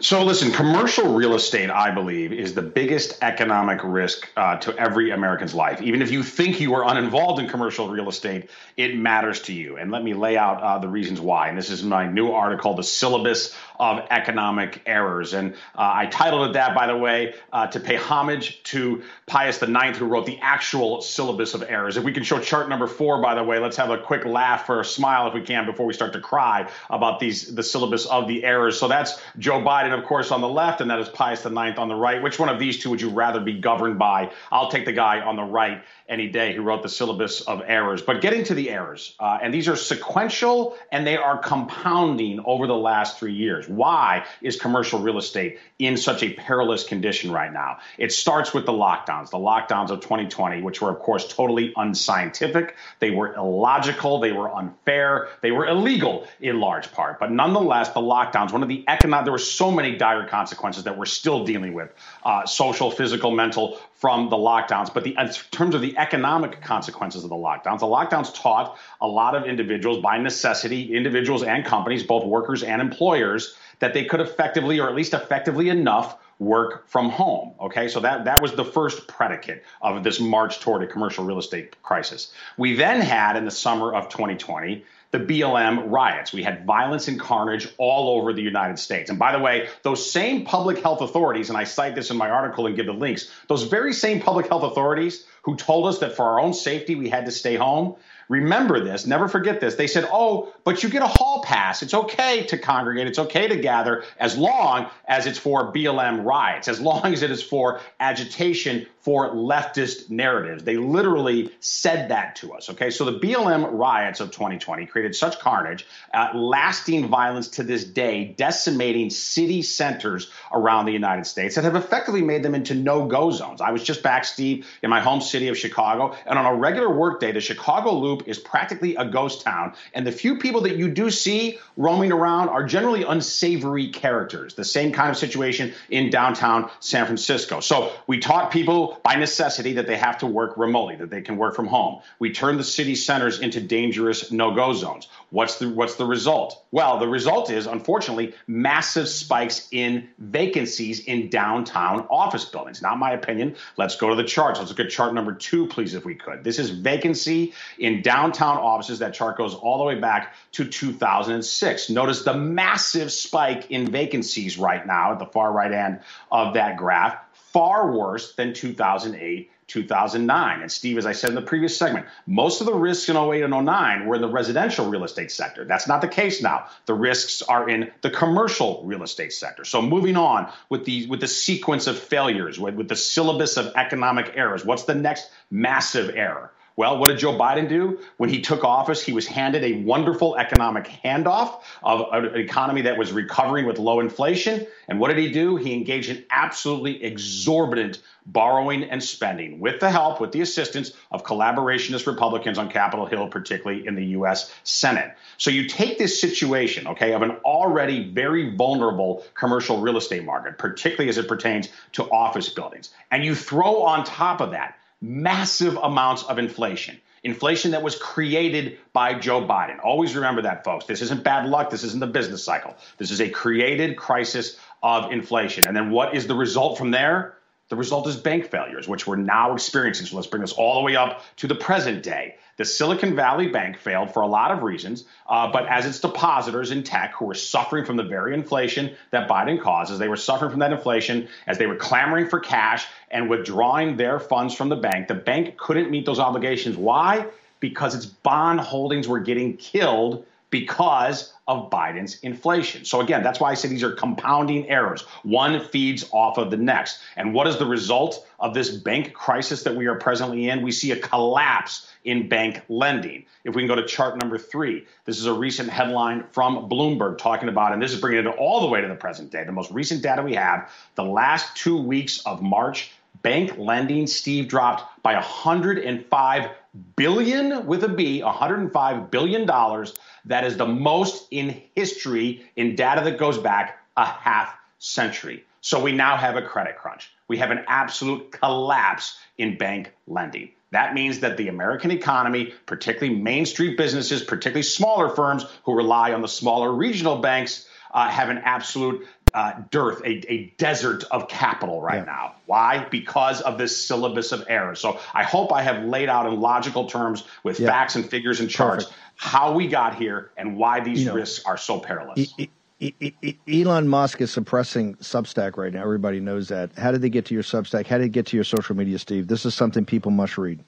So, listen, commercial real estate, I believe, is the biggest economic risk uh, to every American's life. Even if you think you are uninvolved in commercial real estate, it matters to you. And let me lay out uh, the reasons why. And this is my new article, The Syllabus of Economic Errors. And uh, I titled it that, by the way, uh, to pay homage to Pius IX, who wrote the actual Syllabus of Errors. If we can show chart number four, by the way, let's have a quick laugh or a smile if we can before we start to cry about these the syllabus of the errors. So that's Joe Biden, of course, on the left, and that is Pius IX on the right. Which one of these two would you rather be governed by? I'll take the guy on the right any day who wrote the syllabus of errors. But getting to the errors, uh, and these are sequential and they are compounding over the last three years. Why is commercial real estate in such a perilous condition right now? It starts with the lockdowns, the lockdowns of 2020, which were, of course, totally unscientific. They were illogical, they were unfair, they were illegal in large part. But nonetheless, the lockdowns, one of the economic, there were so many dire consequences that we're still dealing with uh, social, physical, mental from the lockdowns. But the, in terms of the economic consequences of the lockdowns, the lockdowns taught a lot of individuals by necessity, individuals and companies, both workers and employers, that they could effectively, or at least effectively enough, work from home. Okay, so that, that was the first predicate of this march toward a commercial real estate crisis. We then had in the summer of 2020 the BLM riots. We had violence and carnage all over the United States. And by the way, those same public health authorities, and I cite this in my article and give the links, those very same public health authorities who told us that for our own safety we had to stay home, Remember this, never forget this. They said, oh, but you get a hall pass. It's okay to congregate, it's okay to gather as long as it's for BLM riots, as long as it is for agitation for leftist narratives. They literally said that to us. Okay, so the BLM riots of 2020 created such carnage, uh, lasting violence to this day, decimating city centers around the United States that have effectively made them into no go zones. I was just back, Steve, in my home city of Chicago, and on a regular workday, the Chicago Loop is practically a ghost town. And the few people that you do see roaming around are generally unsavory characters. The same kind of situation in downtown San Francisco. So we taught people by necessity that they have to work remotely, that they can work from home. We turn the city centers into dangerous no-go zones. What's the what's the result? Well, the result is unfortunately massive spikes in vacancies in downtown office buildings. Not my opinion. Let's go to the charts. Let's look at chart number 2 please if we could. This is vacancy in downtown offices. That chart goes all the way back to 2006. Notice the massive spike in vacancies right now at the far right end of that graph far worse than 2008, 2009. And Steve, as I said in the previous segment, most of the risks in 08 and 09 were in the residential real estate sector. That's not the case now. The risks are in the commercial real estate sector. So moving on with the with the sequence of failures, with, with the syllabus of economic errors, what's the next massive error? Well, what did Joe Biden do? When he took office, he was handed a wonderful economic handoff of an economy that was recovering with low inflation. And what did he do? He engaged in absolutely exorbitant borrowing and spending with the help, with the assistance of collaborationist Republicans on Capitol Hill, particularly in the U.S. Senate. So you take this situation, okay, of an already very vulnerable commercial real estate market, particularly as it pertains to office buildings, and you throw on top of that massive amounts of inflation. Inflation that was created by Joe Biden. Always remember that, folks. This isn't bad luck. This isn't the business cycle. This is a created crisis of inflation. And then what is the result from there? The result is bank failures, which we're now experiencing. So let's bring this all the way up to the present day. The Silicon Valley Bank failed for a lot of reasons, uh, but as its depositors in tech who were suffering from the very inflation that Biden caused, as they were suffering from that inflation, as they were clamoring for cash and withdrawing their funds from the bank, the bank couldn't meet those obligations. Why? Because its bond holdings were getting killed because of Biden's inflation. So again, that's why I say these are compounding errors. One feeds off of the next. And what is the result of this bank crisis that we are presently in? We see a collapse in bank lending. If we can go to chart number three, this is a recent headline from Bloomberg talking about, and this is bringing it all the way to the present day. The most recent data we have, the last two weeks of March, bank lending, Steve, dropped by 105 billion with a B, 105 billion dollars. That is the most in history in data that goes back a half century. So we now have a credit crunch. We have an absolute collapse in bank lending. That means that the American economy, particularly Main Street businesses, particularly smaller firms who rely on the smaller regional banks, uh, have an absolute uh, dearth, a, a, desert of capital right yeah. now. Why? Because of this syllabus of errors. So I hope I have laid out in logical terms with yeah. facts and figures and charts Perfect. how we got here and why these you risks are so perilous. E- e- Elon Musk is suppressing Substack right now. Everybody knows that. How did they get to your Substack? How did they get to your social media, Steve? This is something people must read.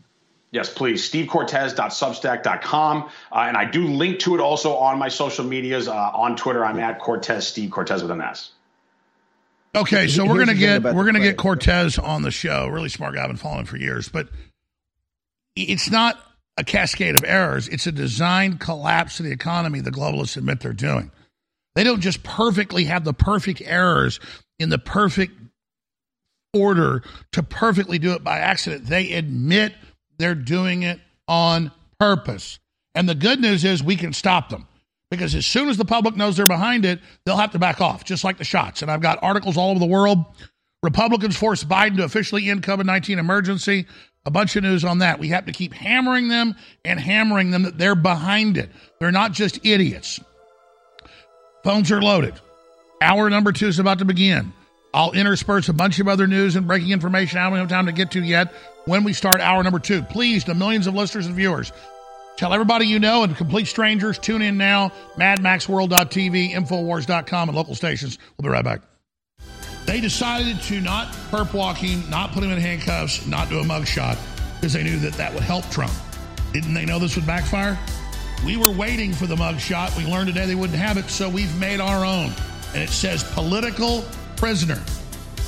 Yes, please. SteveCortes.substack.com. Uh, and I do link to it also on my social medias. Uh, on Twitter, I'm at Cortes, Steve Cortes with an S. Okay, so we're gonna get we're gonna get Cortes on the show. Really smart guy. I've been following for years, but it's not a cascade of errors. It's a designed collapse of the economy. The globalists admit they're doing. They don't just perfectly have the perfect errors in the perfect order to perfectly do it by accident. They admit they're doing it on purpose. And the good news is we can stop them because as soon as the public knows they're behind it, they'll have to back off, just like the shots. And I've got articles all over the world. Republicans forced Biden to officially end COVID 19 emergency. A bunch of news on that. We have to keep hammering them and hammering them that they're behind it. They're not just idiots. Phones are loaded. Hour number two is about to begin. I'll intersperse a bunch of other news and breaking information I don't have time to get to yet when we start hour number two. Please, to millions of listeners and viewers, tell everybody you know and complete strangers, tune in now, madmaxworld.tv, infowars.com, and local stations. We'll be right back. They decided to not perp walking, not put him in handcuffs, not do a mugshot because they knew that that would help Trump. Didn't they know this would backfire? We were waiting for the mugshot. We learned today they wouldn't have it, so we've made our own. And it says political prisoner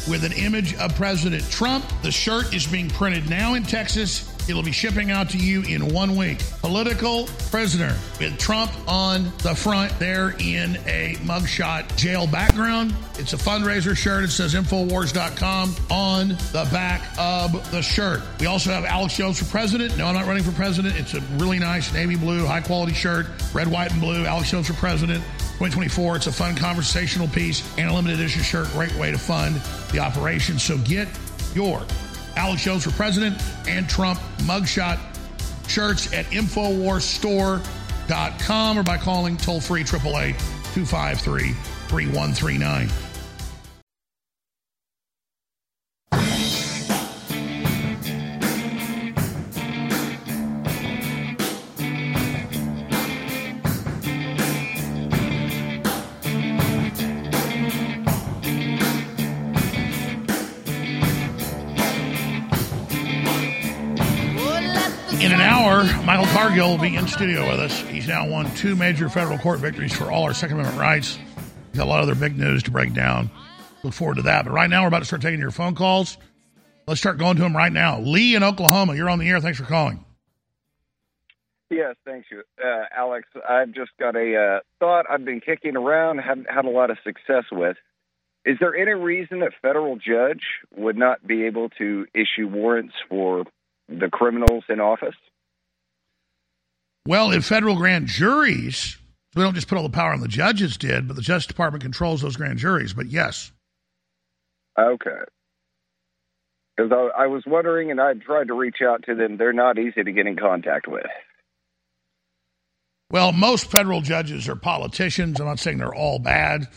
with an image of President Trump. The shirt is being printed now in Texas. It'll be shipping out to you in one week. Political prisoner with Trump on the front there in a mugshot jail background. It's a fundraiser shirt. It says Infowars.com on the back of the shirt. We also have Alex Jones for president. No, I'm not running for president. It's a really nice navy blue, high quality shirt, red, white, and blue. Alex Jones for president. 2024. It's a fun conversational piece and a limited edition shirt. Great way to fund the operation. So get your Alex Jones for president and Trump mugshot shirts at InfoWarsStore.com or by calling toll free 888 253 3139. Michael Cargill will be in studio with us. He's now won two major federal court victories for all our Second Amendment rights. He's got a lot of other big news to break down. Look forward to that. But right now, we're about to start taking your phone calls. Let's start going to him right now. Lee in Oklahoma, you're on the air. Thanks for calling. Yes, thank you, uh, Alex. I've just got a uh, thought I've been kicking around, haven't had a lot of success with. Is there any reason that federal judge would not be able to issue warrants for the criminals in office? Well, if federal grand juries, we don't just put all the power on the judges did, but the Justice Department controls those grand juries. But yes. Okay. Because I, I was wondering, and I tried to reach out to them. They're not easy to get in contact with. Well, most federal judges are politicians. I'm not saying they're all bad.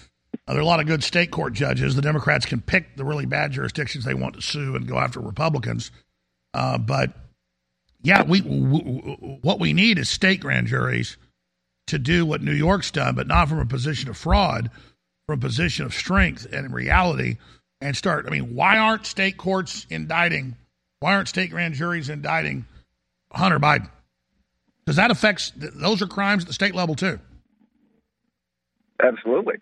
Uh, there are a lot of good state court judges. The Democrats can pick the really bad jurisdictions they want to sue and go after Republicans. Uh, but yeah, we, w- what we need is state grand juries to do what New York's done, but not from a position of fraud, from a position of strength and reality, and start. I mean, why aren't state courts indicting? Why aren't state grand juries indicting Hunter Biden? Because that affects those are crimes at the state level too. Absolutely.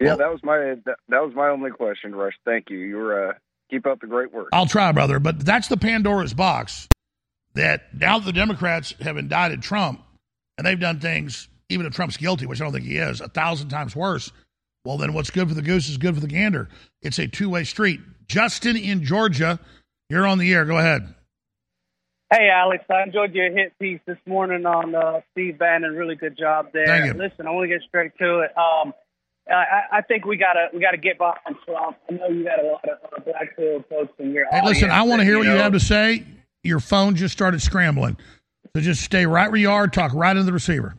Yeah, that was my that, that was my only question, Rush. Thank you. You're uh, keep up the great work. I'll try, brother. But that's the Pandora's box that now the Democrats have indicted Trump and they've done things, even if Trump's guilty, which I don't think he is, a thousand times worse. Well, then what's good for the goose is good for the gander. It's a two way street. Justin in Georgia, you're on the air. Go ahead. Hey, Alex, I enjoyed your hit piece this morning on uh, Steve Bannon. Really good job there. Thank you. Listen, I want to get straight to it. Um, I, I think we gotta we gotta get behind Trump. I know you got a lot of uh, black pill folks in your Hey, listen, I want to to hear what you have to say. Your phone just started scrambling. So just stay right where you are, talk right into the receiver.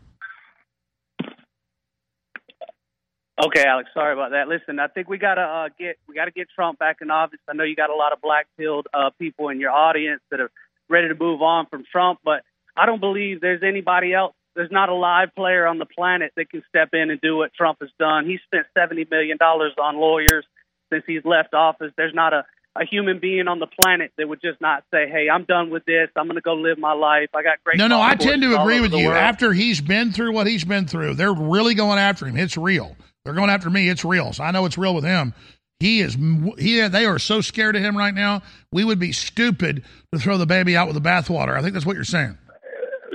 Okay, Alex. Sorry about that. Listen, I think we gotta uh, get we gotta get Trump back in office. I know you got a lot of black pilled uh, people in your audience that are ready to move on from Trump, but I don't believe there's anybody else. There's not a live player on the planet that can step in and do what Trump has done. He spent seventy million dollars on lawyers since he's left office. There's not a a human being on the planet that would just not say, "Hey, I'm done with this. I'm going to go live my life. I got great." No, no, I tend to agree with you. world." After he's been through what he's been through, they're really going after him. It's real. They're going after me. It's real. So I know it's real with him. He is. He. They are so scared of him right now. We would be stupid to throw the baby out with the bathwater. I think that's what you're saying.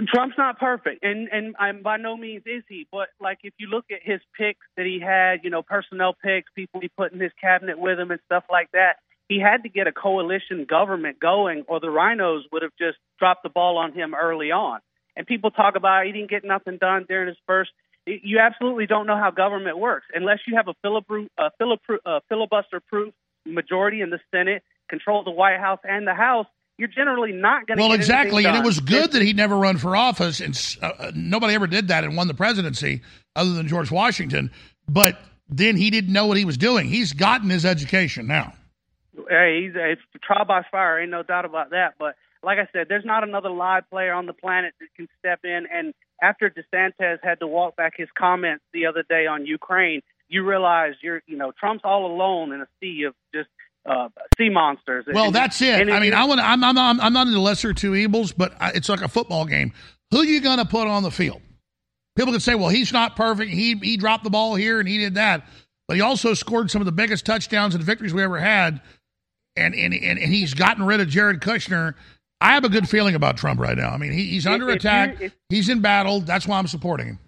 Trump's not perfect, and and I'm by no means is he. But like, if you look at his picks that he had, you know, personnel picks, people he put in his cabinet with him, and stuff like that, he had to get a coalition government going, or the rhinos would have just dropped the ball on him early on. And people talk about he didn't get nothing done during his first. You absolutely don't know how government works unless you have a, filibru- a, filibru- a filibuster-proof majority in the Senate, control the White House and the House. You're generally not going to. Well, exactly, and it was good that he never run for office, and uh, uh, nobody ever did that and won the presidency other than George Washington. But then he didn't know what he was doing. He's gotten his education now. Hey, he's it's trial by fire, ain't no doubt about that. But like I said, there's not another live player on the planet that can step in. And after DeSantis had to walk back his comments the other day on Ukraine, you realize you're, you know, Trump's all alone in a sea of just uh, sea monsters. Well, And- that's it. I mean, I want. I'm, I'm, I'm, I'm not into lesser two evils, but I- it's like a football game. Who you going to put on the field? People can say, "Well, he's not perfect. He he dropped the ball here and he did that," but he also scored some of the biggest touchdowns and victories we ever had, and and and, and he's gotten rid of Jared Kushner. I have a good feeling about Trump right now. I mean, he, he's under if you- attack. if- he's in battle. That's why I'm supporting him.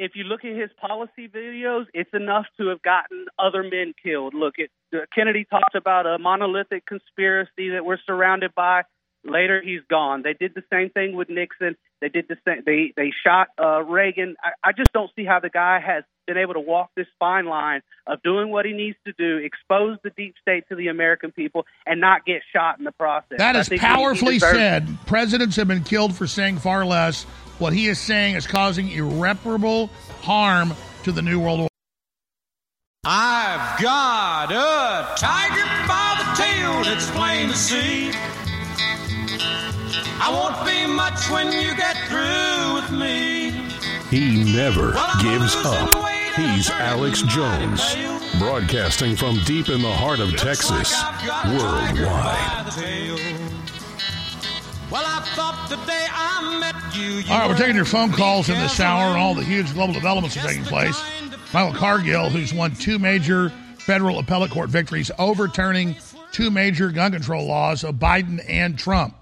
If you look at his policy videos, it's enough to have gotten other men killed. Look, it, uh, Kennedy talked about a monolithic conspiracy that we're surrounded by. Later, he's gone. They did the same thing with Nixon. They did the same. They they shot uh, Reagan. I, I just don't see how the guy has been able to walk this fine line of doing what he needs to do, expose the deep state to the American people, and not get shot in the process. That is I he- he powerfully said. Presidents have been killed for saying far less. What he is saying is causing irreparable harm to the New World Order. I've got a tiger by the tail, it's plain to see. I won't be much when you get through with me. He never gives up. He's Alex Jones, broadcasting from deep in the heart of Texas, worldwide. Well, I thought the day I met you, you All right, we're taking your phone calls in this hour and all the huge global developments are taking place. Michael Cargill, who's won two major federal appellate court victories, overturning two major gun control laws of Biden and Trump.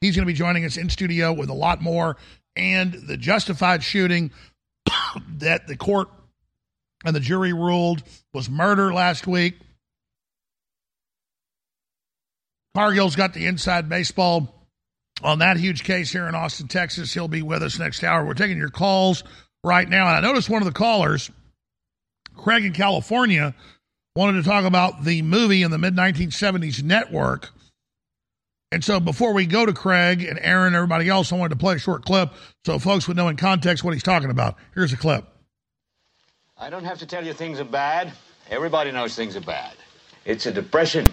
He's going to be joining us in studio with a lot more and the justified shooting (coughs) that the court and the jury ruled was murder last week. Cargill's got the inside baseball on that huge case here in Austin, Texas. He'll be with us next hour. We're taking your calls right now. And I noticed one of the callers, Craig in California, wanted to talk about the movie in the mid 1970s network. And so before we go to Craig and Aaron and everybody else, I wanted to play a short clip so folks would know in context what he's talking about. Here's a clip. I don't have to tell you things are bad. Everybody knows things are bad. It's a depression.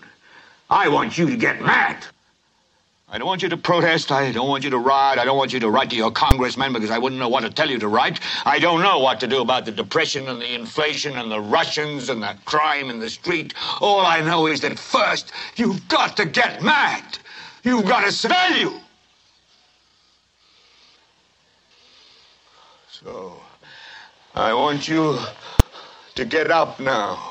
I want you to get mad. I don't want you to protest. I don't want you to riot. I don't want you to write to your congressman because I wouldn't know what to tell you to write. I don't know what to do about the depression and the inflation and the Russians and the crime in the street. All I know is that first, you've got to get mad. You've got to smell you. So, I want you to get up now.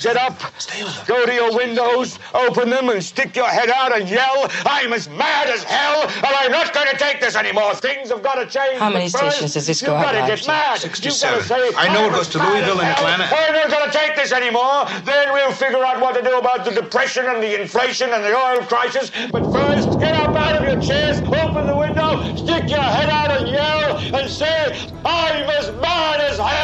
Get up, go to your windows, open them, and stick your head out and yell, I'm as mad as hell, and I'm not going to take this anymore. Things have got to change. How many first, stations does this you've go got to get mad. 67. You've got to say, I know it goes to Louisville and hell, Atlanta. We're not going to take this anymore. Then we'll figure out what to do about the depression and the inflation and the oil crisis. But first, get up out of your chairs, open the window, stick your head out and yell, and say, I'm as mad as hell,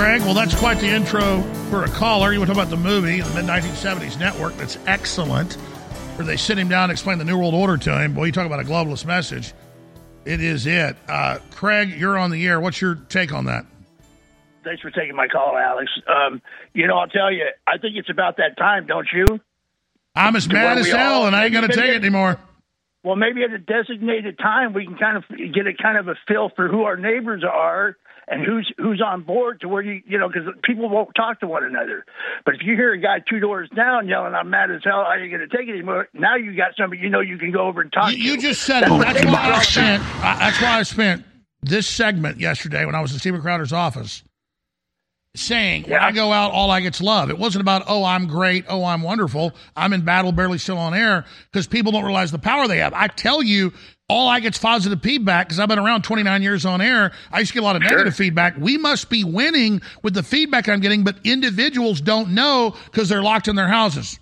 Craig. Well, that's quite the intro for a caller. You want to talk about the movie, the mid 1970s network? That's excellent. Where they sit him down and explain the New World Order to him. Boy, you talk about a globalist message. It is it. Uh, Craig, you're on the air. What's your take on that? Thanks for taking my call, Alex. Um, you know, I'll tell you, I think it's about that time, don't you? I'm as mad as hell, and I ain't going to take it anymore. Well, maybe at a designated time, we can kind of get a kind of a feel for who our neighbors are and who's who's on board to where you you know because people won't talk to one another. But if you hear a guy two doors down yelling, "I'm mad as hell," I ain't going to take it anymore. Now you got somebody you know you can go over and talk. You, you just said it. That's why I spent. I- That's why I spent this segment yesterday when I was in Steven Crowder's office saying when I go out, all I get's love. It wasn't about oh I'm great, oh I'm wonderful. I'm in battle, barely still on air because people don't realize the power they have. I tell you. All I get's positive feedback because I've been around 29 years on air. I used to get a lot of negative feedback. We must be winning with the feedback I'm getting, but individuals don't know because they're locked in their houses.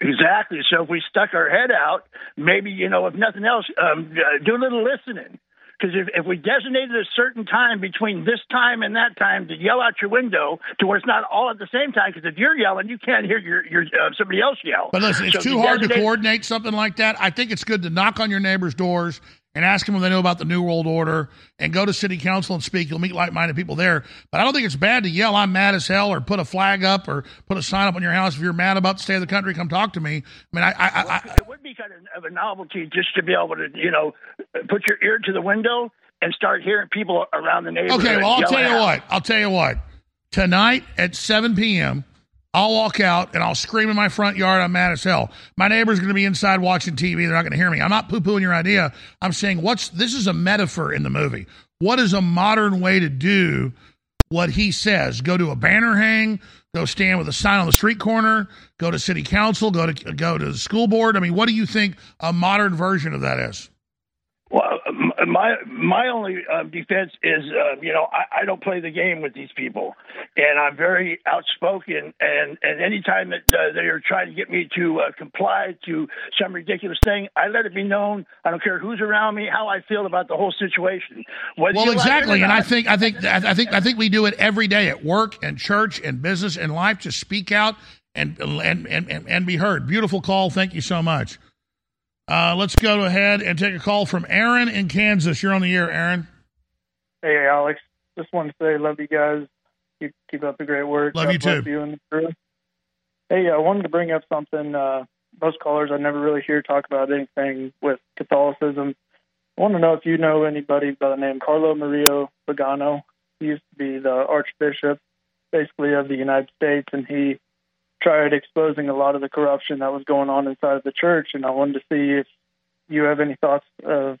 Exactly. So if we stuck our head out, maybe you know, if nothing else, um, uh, do a little listening. Because if, if we designated a certain time between this time and that time to yell out your window, to where it's not all at the same time. Because if you're yelling, you can't hear your, your uh, somebody else yell. But listen, it's So too hard to coordinate something like that. I think it's good to knock on your neighbor's doors and ask them if they know about the New World Order and go to city council and speak. You'll meet like minded people there. But I don't think it's bad to yell, I'm mad as hell, or put a flag up or put a sign up on your house. If you're mad about the state of the country, come talk to me. I mean, I, I, I, it would be kind of a novelty just to be able to, you know, put your ear to the window and start hearing people around the neighborhood. Okay, well, I'll tell you out. what. I'll tell you what. Tonight at 7 p.m., I'll walk out and I'll scream in my front yard, I'm mad as hell. My neighbor's going to be inside watching TV. They're not going to hear me. I'm not poo pooing your idea. I'm saying, what's this is a metaphor in the movie. What is a modern way to do what he says? Go to a banner hang, go stand with a sign on the street corner, go to city council, go to go to the school board. I mean, what do you think a modern version of that is? My my only uh, defense is, uh, you know, I, I don't play the game with these people, and I'm very outspoken. And and anytime that uh, they are trying to get me to uh, comply to some ridiculous thing, I let it be known. I don't care who's around me, how I feel about the whole situation. Whether Well, you like exactly, and I think I think I think I think we do it every day at work and church and business and life to speak out and and and and, and be heard. Beautiful call. Thank you so much. Uh, let's go ahead and take a call from Aaron in Kansas. You're on the air, Aaron. Hey, Alex. Just wanted to say, love you guys. Keep keep up the great work. Love God you too. You and the crew. Hey, I wanted to bring up something. Uh, most callers I never really hear talk about anything with Catholicism. I want to know if you know anybody by the name Carlo Maria Viganò. He used to be the Archbishop, basically of the United States, and he tried exposing a lot of the corruption that was going on inside of the church. And I wanted to see if you have any thoughts of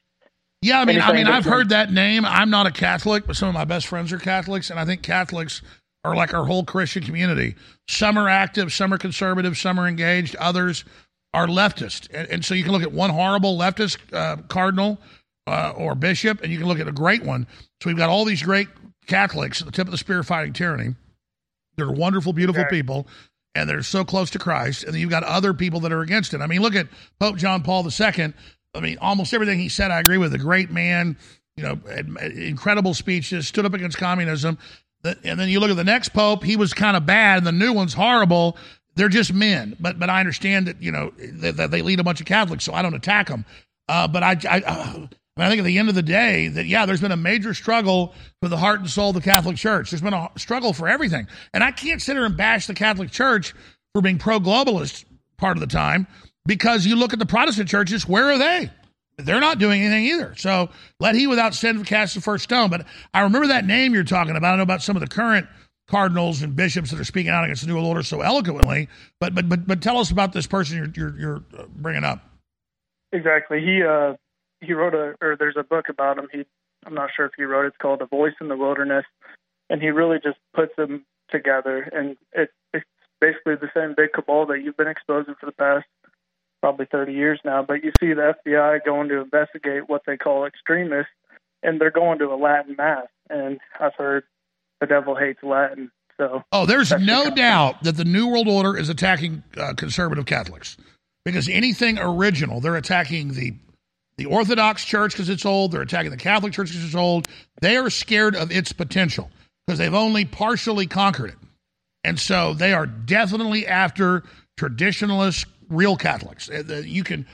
Yeah, I mean, I anything mean, I've heard that name. I'm not a Catholic, but some of my best friends are Catholics, and I think Catholics are like our whole Christian community. Some are active, some are conservative, some are engaged, others are leftist. And, and so you can look at one horrible leftist uh, cardinal uh, or bishop, and you can look at a great one. So we've got all these great Catholics at the tip of the spear fighting tyranny. They're wonderful, beautiful Right. people, and they're so close to Christ. And then you've got other people that are against it. I mean, look at Pope John Paul II. I mean, almost everything he said, I agree with. A great man, you know, incredible speeches, stood up against communism. And then you look at the next pope; he was kind of bad, and the new one's horrible. They're just men, but but I understand that you know that, they lead a bunch of Catholics, so I don't attack them. Uh, but I, I, uh, I, think at the end of the day, that yeah, there's been a major struggle for the heart and soul of the Catholic Church. There's been a struggle for everything, and I can't sit here and bash the Catholic Church for being pro-globalist part of the time because you look at the Protestant churches, where are they? They're not doing anything either. So let he without sin cast the first stone. But I remember that name you're talking about. I know about some of the current cardinals and bishops that are speaking out against the New World Order so eloquently. But but but but tell us about this person you're you're, you're bringing up. Exactly. He uh he wrote a or there's a book about him. He I'm not sure if he wrote it. It's called A Voice in the Wilderness, and he really just puts them together. And it, it's basically the same big cabal that you've been exposing for the past probably 30 years now. But you see the FBI going to investigate what they call extremists, and they're going to a Latin mass. And I've heard the devil hates Latin. So Oh, there's no doubt that the New World Order is attacking uh, conservative Catholics because anything original, they're attacking the the Orthodox Church because it's old. They're attacking the Catholic Church because it's old. They are scared of its potential because they've only partially conquered it, and so they are definitely after traditionalist real Catholics. Uh, You can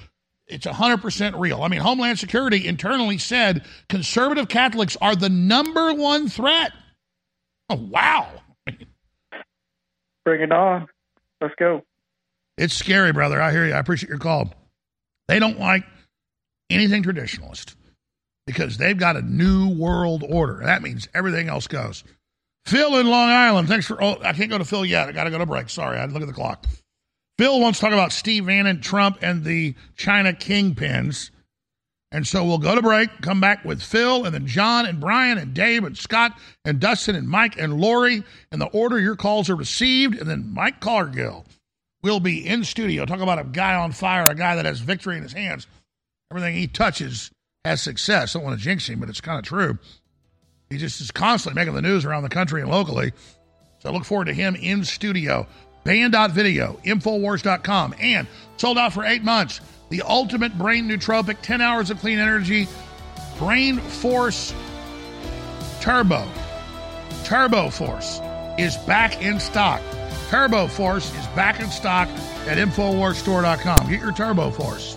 It's 100% real. I mean, Homeland Security internally said conservative Catholics are the number one threat. Oh, wow. Bring it on. Let's go. It's scary, brother. I hear you. I appreciate your call. They don't like anything traditionalist because they've got a new world order. That means everything else goes. Phil in Long Island. Thanks for. Oh, I can't go to Phil yet. I got to go to break. Sorry, I look at the clock. Phil wants to talk about Steve Bannon, Trump, and the China kingpins. And so we'll go to break, come back with Phil, and then John, and Brian, and Dave, and Scott, and Dustin, and Mike, and Lori, in the order your calls are received. And then Mike Cargill will be in studio. Talk about a guy on fire, a guy that has victory in his hands. Everything he touches has success. I don't want to jinx him, but it's kind of true. He just is constantly making the news around the country and locally. So I look forward to him in studio. Band.video, Infowars.com, and sold out for eight months. The ultimate brain nootropic, 10 hours of clean energy, Brain Force Turbo. Turbo Force is back in stock. Turbo Force is back in stock at InfoWarsStore.com. Get your Turbo Force.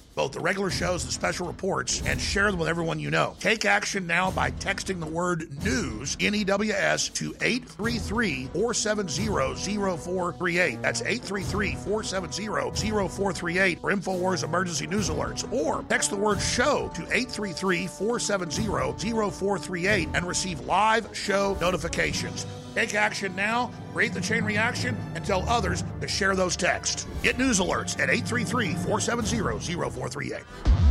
both the regular shows and special reports, and share them with everyone you know. Take action now by texting the word news, N E W S, to 833 470 0438. That's 833 470 0438 for InfoWars emergency news alerts. Or text the word show to 833 470 0438 and receive live show notifications. Take action now, create the chain reaction, and tell others to share those texts. Get news alerts at 833 470 0438. 438.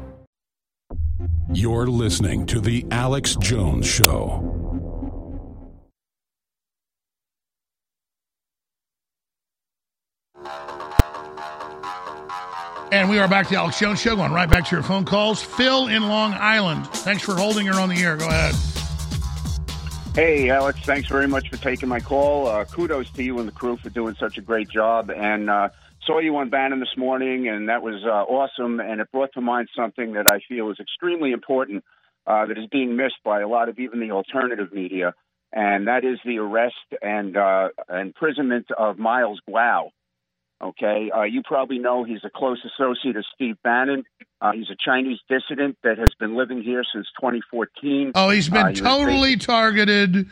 You're listening to The Alex Jones Show. And we are back to the Alex Jones Show, going right back to your phone calls. Phil in Long Island. Thanks for holding her on the air. Go ahead. Hey, Alex, thanks very much for taking my call. Uh, kudos to you and the crew for doing such a great job. And uh, saw you on Bannon this morning, and that was uh, awesome. And it brought to mind something that I feel is extremely important uh, that is being missed by a lot of even the alternative media, and that is the arrest and uh, imprisonment of Miles Guo. Okay, uh, you probably know he's a close associate of Steve Bannon. Uh, he's a Chinese dissident that has been living here since 2014. Oh, he's been Uh, he totally targeted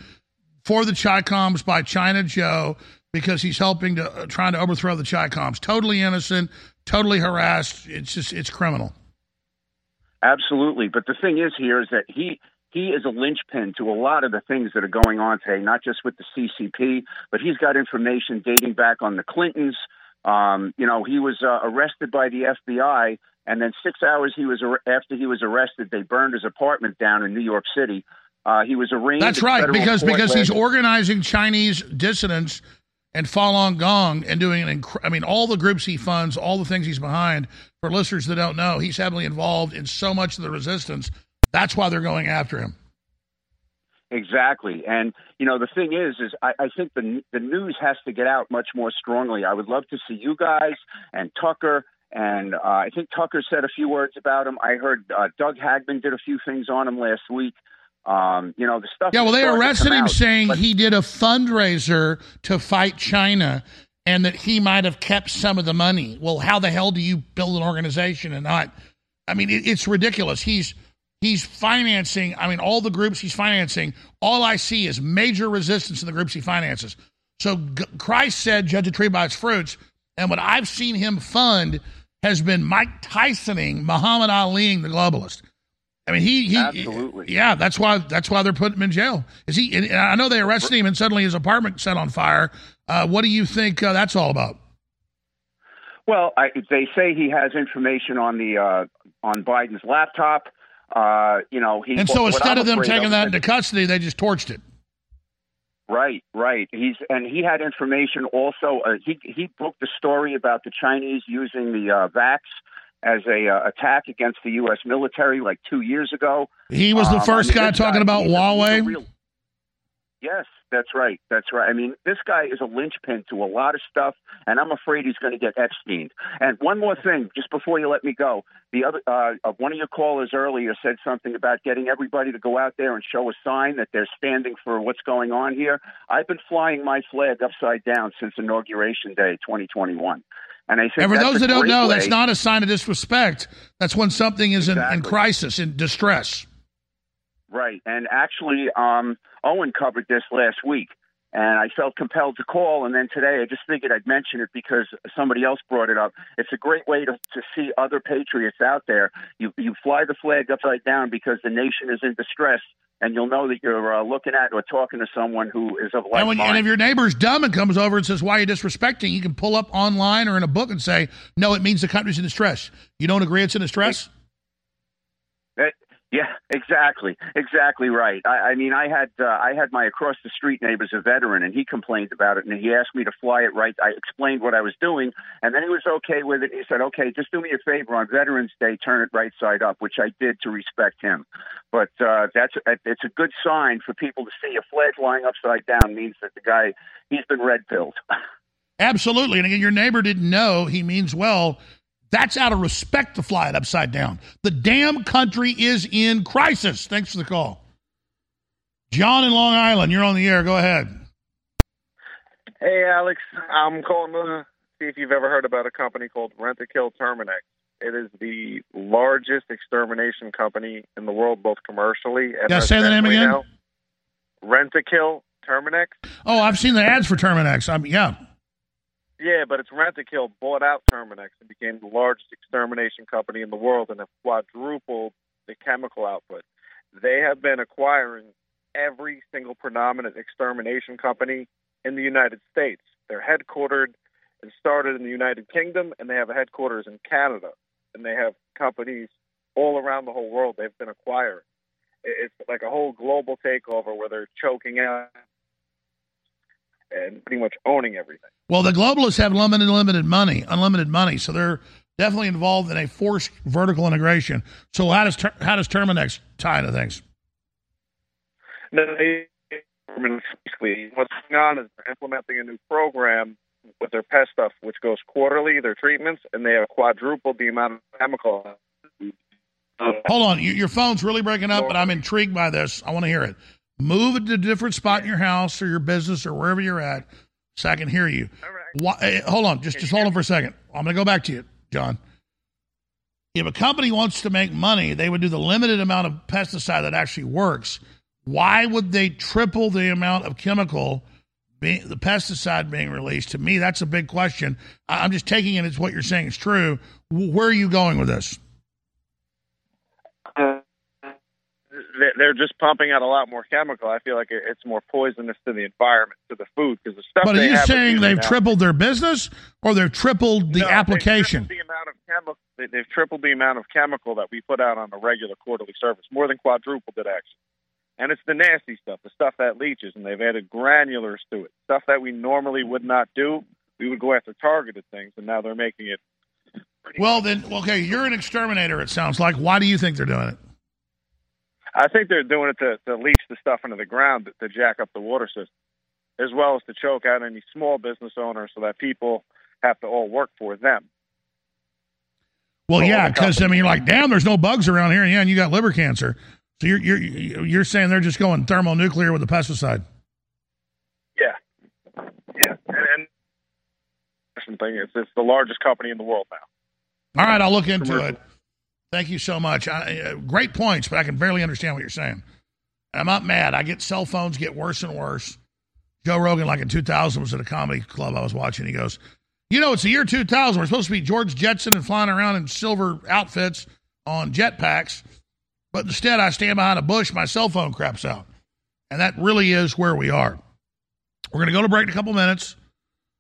for the Chicoms by China Joe because he's helping to uh, trying to overthrow the Chicoms. Totally innocent, totally harassed. It's just it's criminal. Absolutely. But the thing is here is that he he is a linchpin to a lot of the things that are going on today, not just with the CCP, but he's got information dating back on the Clintons. Um, you know, he was uh, arrested by the FBI, and then six hours he was ar- after he was arrested, they burned his apartment down in New York City. Uh, he was arraigned. That's right because because he's organizing Chinese dissidents and Falun Gong and doing an inc- I mean all the groups he funds, all the things he's behind. For listeners that don't know, he's heavily involved in so much of the resistance. That's why they're going after him. Exactly, and you know the thing is, is I, I think the the news has to get out much more strongly. I would love to see you guys and Tucker And uh, I think Tucker said a few words about him. I heard uh, Doug Hagmann did a few things on him last week. Um, you know, the stuff. Yeah, well, they arrested him out, saying but- he did a fundraiser to fight China and that he might have kept some of the money. Well, how the hell do you build an organization and not? I mean, it, it's ridiculous. He's he's financing. I mean, all the groups he's financing. All I see is major resistance in the groups he finances. So G- Christ said, "Judge a tree by its fruits," and what I've seen him fund has been Mike Tysoning, Muhammad Aliing the globalist. I mean, he, he Absolutely. yeah. That's why that's why they're putting him in jail. Is he? I know they arrested him, and suddenly his apartment set on fire. Uh, what do you think uh, that's all about? Well, I, they say he has information on the uh, on Biden's laptop. Uh, you know, he. And so instead of them taking that into custody, they just torched it. Right, right. He's and he had information also. Uh, he he broke the story about the Chinese using the uh, vax as a uh, attack against the U.S. military like two years ago. He was the Um, first I mean, guy talking about he's a- he's a Huawei. real- Yes, that's right. That's right. I mean, this guy is a linchpin to a lot of stuff, and I'm afraid he's going to get Epstein. And one more thing, just before you let me go, the other uh, uh, one of your callers earlier said something about getting everybody to go out there and show a sign that they're standing for what's going on here. I've been flying my flag upside down since inauguration day, 2021. And I think And for those that don't know, that's not a sign of disrespect. That's when something is in, in crisis, in distress. Right. And actually, um, Owen covered this last week, and I felt compelled to call. And then today, I just figured I'd mention it because somebody else brought it up. It's a great way to, to see other patriots out there. You, you fly the flag upside down because the nation is in distress, and you'll know that you're uh, looking at or talking to someone who is of like And, when, and if your neighbor's dumb and comes over and says, Why are you disrespecting? You can pull up online or in a book and say, No, it means the country's in distress. You don't agree it's in distress? Yeah, exactly, exactly right. I, I mean, I had uh, I had my across the street neighbor's a veteran, and he complained about it, and he asked me to fly it right. I explained what I was doing, and then he was okay with it. He said, "Okay, just do me a favor on Veterans Day, turn it right side up," which I did to respect him. But uh, that's it's a good sign for people to see a flag lying upside down means that the guy he's been red pilled. (laughs) Absolutely. And again, your neighbor didn't know he means well. That's out of respect to fly it upside down. The damn country is in crisis. Thanks for the call. John in Long Island, you're on the air. Go ahead. Hey, Alex. I'm calling to see if you've ever heard about a company called Rent a Kill Terminix. It is the largest extermination company in the world, both commercially and Yeah, say the name again. Rent a Kill Terminix. Oh, I've seen the ads for Terminix. I'm, yeah. Yeah, but it's Rentokil bought out Terminix and became the largest extermination company in the world and have quadrupled the chemical output. They have been acquiring every single predominant extermination company in the United States. They're headquartered and started in the United Kingdom, and they have a headquarters in Canada, and they have companies all around the whole world. They've been acquiring. It's like a whole global takeover where they're choking out and pretty much owning everything. Well, the globalists have limited, unlimited money, unlimited money, so they're definitely involved in a forced vertical integration. So how does how does Terminix tie into things? No, basically, what's going on is they're implementing a new program with their pest stuff, which goes quarterly, their treatments, and they have quadrupled the amount of chemical. Hold on, your phone's really breaking up, but I'm intrigued by this. I want to hear it. Move it to a different spot in your house or your business or wherever you're at, so I can hear you. Why, eh, hold on, just just hold on for a second. I'm going to go back to you, John. If a company wants to make money, they would do the limited amount of pesticide that actually works. Why would they triple the amount of chemical, being, the pesticide being released? To me, that's a big question. I'm just taking it as what you're saying is true. Where are you going with this? They're just pumping out a lot more chemical. I feel like it's more poisonous to the environment, to the food, because the stuff. But are you saying they've now- tripled their business or they've tripled the No, they've application? tripled the amount of chemical. they- They've tripled the amount of chemical that we put out on a regular quarterly service, more than quadrupled it actually. And it's the nasty stuff, the stuff that leaches, and they've added granulars to it, stuff that we normally would not do. We would go after targeted things, and now they're making it. Well, then, okay, you're an exterminator, it sounds like. Why do you think they're doing it? I think they're doing it to, to leach the stuff into the ground to, to jack up the water system, as well as to choke out any small business owners so that people have to all work for them. Well, yeah, because I mean, you're like, damn, there's no bugs around here, and yeah, and you got liver cancer. So you're you're you're saying they're just going thermonuclear with the pesticide? Yeah, yeah, and, and thing is, it's the largest company in the world now. All right, I'll look into it. Thank you so much. I, uh, great points, but I can barely understand what you're saying. I'm not mad. I get cell phones get worse and worse. Joe Rogan, like in 2000, was at a comedy club I was watching. He goes, "You know, it's the year 2000. We're supposed to be George Jetson and flying around in silver outfits on jetpacks, but instead I stand behind a bush. My cell phone craps out, and that really is where we are. We're going to go to break in a couple minutes.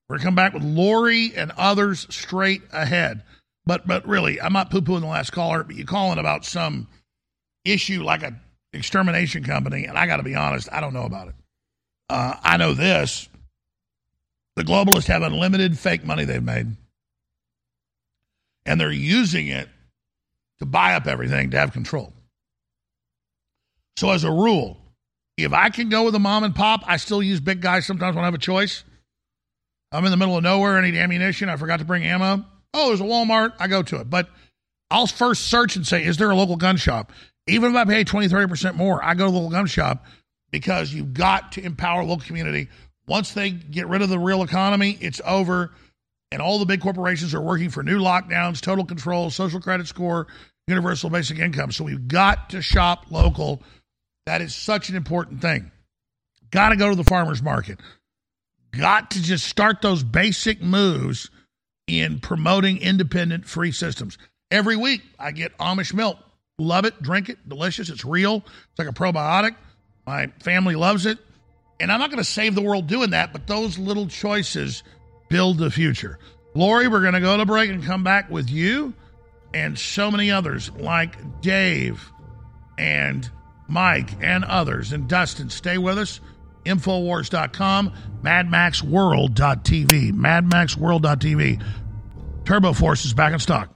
We're going to come back with Lori and others straight ahead. But but really, I'm not poo pooing the last caller, but you calling about some issue like a extermination company, and I got to be honest, I don't know about it. Uh, I know this: the globalists have unlimited fake money they've made, and they're using it to buy up everything to have control. So, as a rule, if I can go with a mom and pop, I still use big guys sometimes when I have a choice. I'm in the middle of nowhere, I need ammunition, I forgot to bring ammo. Oh, there's a Walmart, I go to it. But I'll first search and say, is there a local gun shop? Even if I pay 20, 30% more, I go to the local gun shop because you've got to empower local community. Once they get rid of the real economy, it's over. And all the big corporations are working for new lockdowns, total control, social credit score, universal basic income. So we've got to shop local. That is such an important thing. Got to go to the farmer's market. Got to just start those basic moves in promoting independent free systems. Every week I get Amish milk. Love it, drink it, delicious. It's real. It's like a probiotic. My family loves it. And I'm not going to save the world doing that, but those little choices build the future. Lori, we're going to go to break and come back with you and so many others like Dave and Mike and others. And Dustin, stay with us. Infowars.com, MadMaxWorld.tv, MadMaxWorld.tv. Turbo Force is back in stock.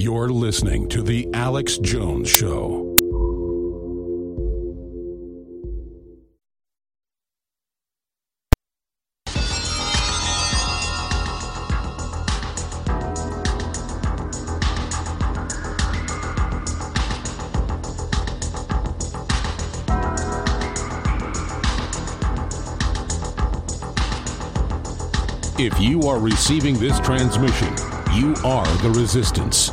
You're listening to The Alex Jones Show. If you are receiving this transmission, you are the resistance.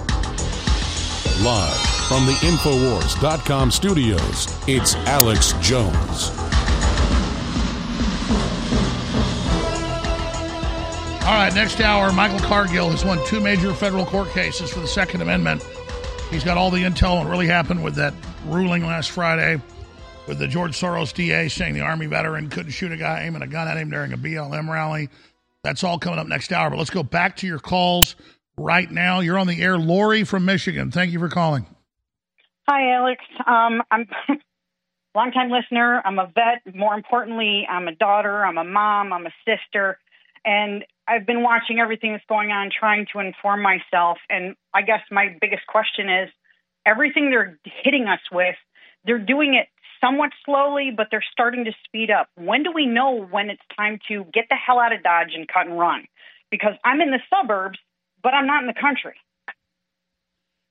Live from the Infowars.com studios, it's Alex Jones. All right, next hour, Michael Cargill has won two major federal court cases for the Second Amendment. He's got all the intel on what really happened with that ruling last Friday with the George Soros DA saying the Army veteran couldn't shoot a guy aiming a gun at him during a BLM rally. That's all coming up next hour. But let's go back to your calls right now. You're on the air. Lori from Michigan. Thank you for calling. Hi, Alex. Um, I'm a (laughs) longtime listener. I'm a vet. More importantly, I'm a daughter. I'm a mom. I'm a sister. And I've been watching everything that's going on, trying to inform myself. And I guess my biggest question is everything they're hitting us with, they're doing it somewhat slowly, but they're starting to speed up. When do we know when it's time to get the hell out of Dodge and cut and run? Because I'm in the suburbs, but I'm not in the country.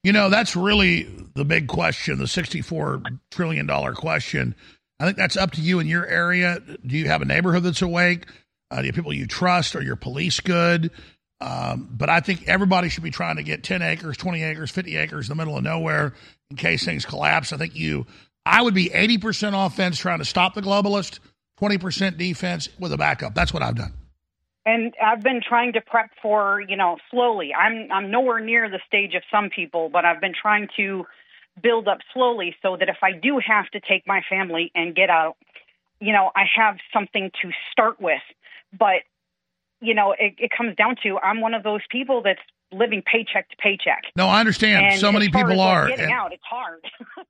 You know, that's really the big question, the $64 trillion question. I think that's up to you in your area. Do you have a neighborhood that's awake? Uh, do you people you trust? Are your police good? Um, but I think everybody should be trying to get 10 acres, 20 acres, 50 acres in the middle of nowhere in case things collapse. I think you, I would be 80% offense trying to stop the globalist, 20% defense with a backup. That's what I've done. And I've been trying to prep for, you know, slowly. I'm I'm nowhere near the stage of some people, but I've been trying to build up slowly so that if I do have to take my family and get out, you know, I have something to start with. But you know, it, it comes down to I'm one of those people that's living paycheck to paycheck. No, I understand. And so many people are. Getting and- out, it's hard. (laughs)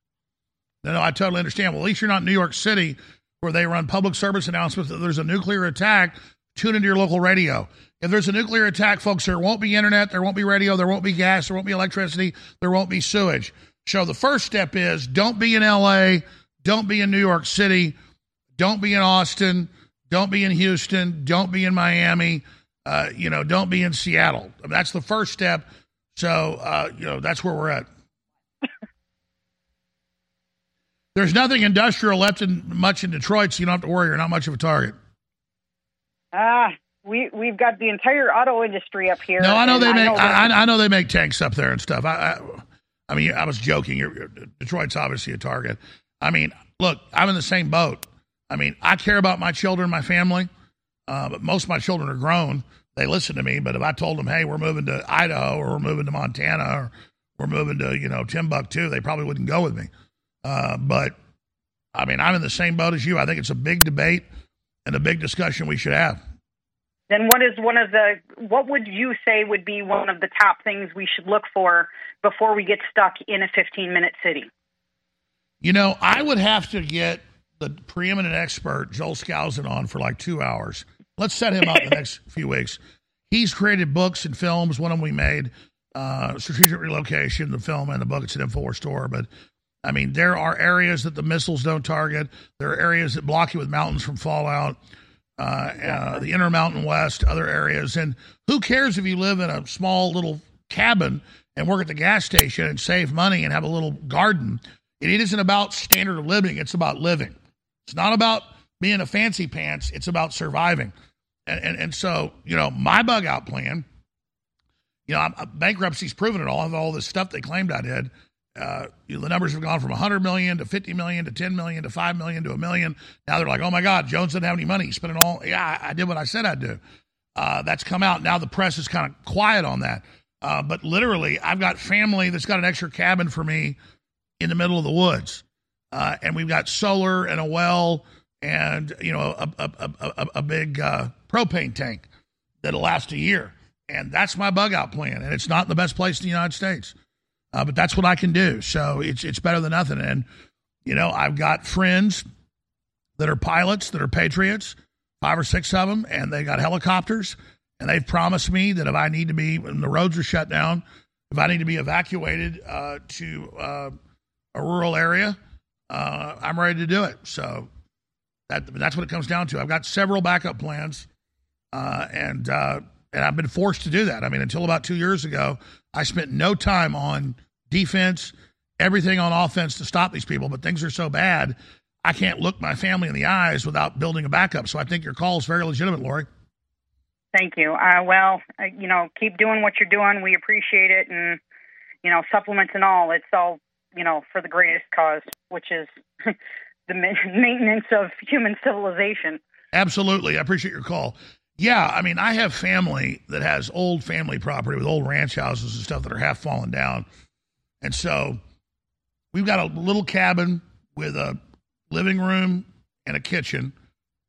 No, no, I totally understand. Well, at least you're not in New York City where they run public service announcements that there's a nuclear attack. Tune into your local radio. If there's a nuclear attack, folks, there won't be internet, there won't be radio, there won't be gas, there won't be electricity, there won't be sewage. So the first step is don't be in LA, don't be in New York City, don't be in Austin, don't be in Houston, don't be in Miami, uh, you know, don't be in Seattle. I mean, that's the first step. So, uh, you know, that's where we're at. There's nothing industrial left in much in Detroit, so you don't have to worry. You're not much of a target. Ah, we we've got the entire auto industry up here. No, I know they make. know I, that- I, I know they make tanks up there and stuff. I, I, I mean, I was joking. You're, you're- Detroit's obviously a target. I mean, look, I'm in the same boat. I mean, I care about my children, my family, uh, but most of my children are grown. They listen to me. But if I told them, "Hey, we're moving to Idaho, or we're moving to Montana, or we're moving to you know Timbuktu," they probably wouldn't go with me. Uh, but I mean, I'm in the same boat as you. I think it's a big debate and a big discussion we should have. Then what is one of the what would you say would be one of the top things we should look for before we get stuck in a 15 minute city? You know, I would have to get the preeminent expert Joel Skousen on for like two hours. Let's set him up the next (laughs) few weeks. He's created books and films. One of them we made, uh, Strategic Relocation, the film and the book. It's an Infowars store. But I mean, there are areas that the missiles don't target. There are areas that block you with mountains from fallout. Uh, uh, the Intermountain West, other areas, and who cares if you live in a small little cabin and work at the gas station and save money and have a little garden? It isn't about standard of living; it's about living. It's not about being a fancy pants. It's about surviving. And, and, and so, you know, my bug out plan, you know, I'm, bankruptcy's proven it all. Of all this stuff they claimed I did, uh, the numbers have gone from 100 million to 50 million to 10 million to 5 million to a million. Now they're like, oh my God, Jones didn't have any money. He spent it all. Yeah, I, I did what I said I'd do. Uh, that's come out. Now the press is kind of quiet on that. Uh, but literally, I've got family that's got an extra cabin for me in the middle of the woods. Uh, and we've got solar and a well and, you know, a, a, a, a, a big uh, propane tank that'll last a year. And that's my bug out plan. And it's not the best place in the United States. Uh, but that's what I can do. So it's it's better than nothing. And you know, I've got friends that are pilots that are patriots, five or six of them, and they got helicopters. And they've promised me that if I need to be when the roads are shut down, if I need to be evacuated uh, to uh, a rural area, uh, I'm ready to do it. So that that's what it comes down to. I've got several backup plans, uh, and uh, and I've been forced to do that. I mean, until about two years ago, I spent no time on defense, everything on offense to stop these people. But things are so bad, I can't look my family in the eyes without building a backup. So I think your call is very legitimate, Lori. Thank you. Uh, well, uh, you know, keep doing what you're doing. We appreciate it, and you know, supplements and all. It's all you know for the greatest cause, which is (laughs) the maintenance of human civilization. Absolutely. I appreciate your call. Yeah, I mean, I have family that has old family property with old ranch houses and stuff that are half fallen down. And so we've got a little cabin with a living room and a kitchen,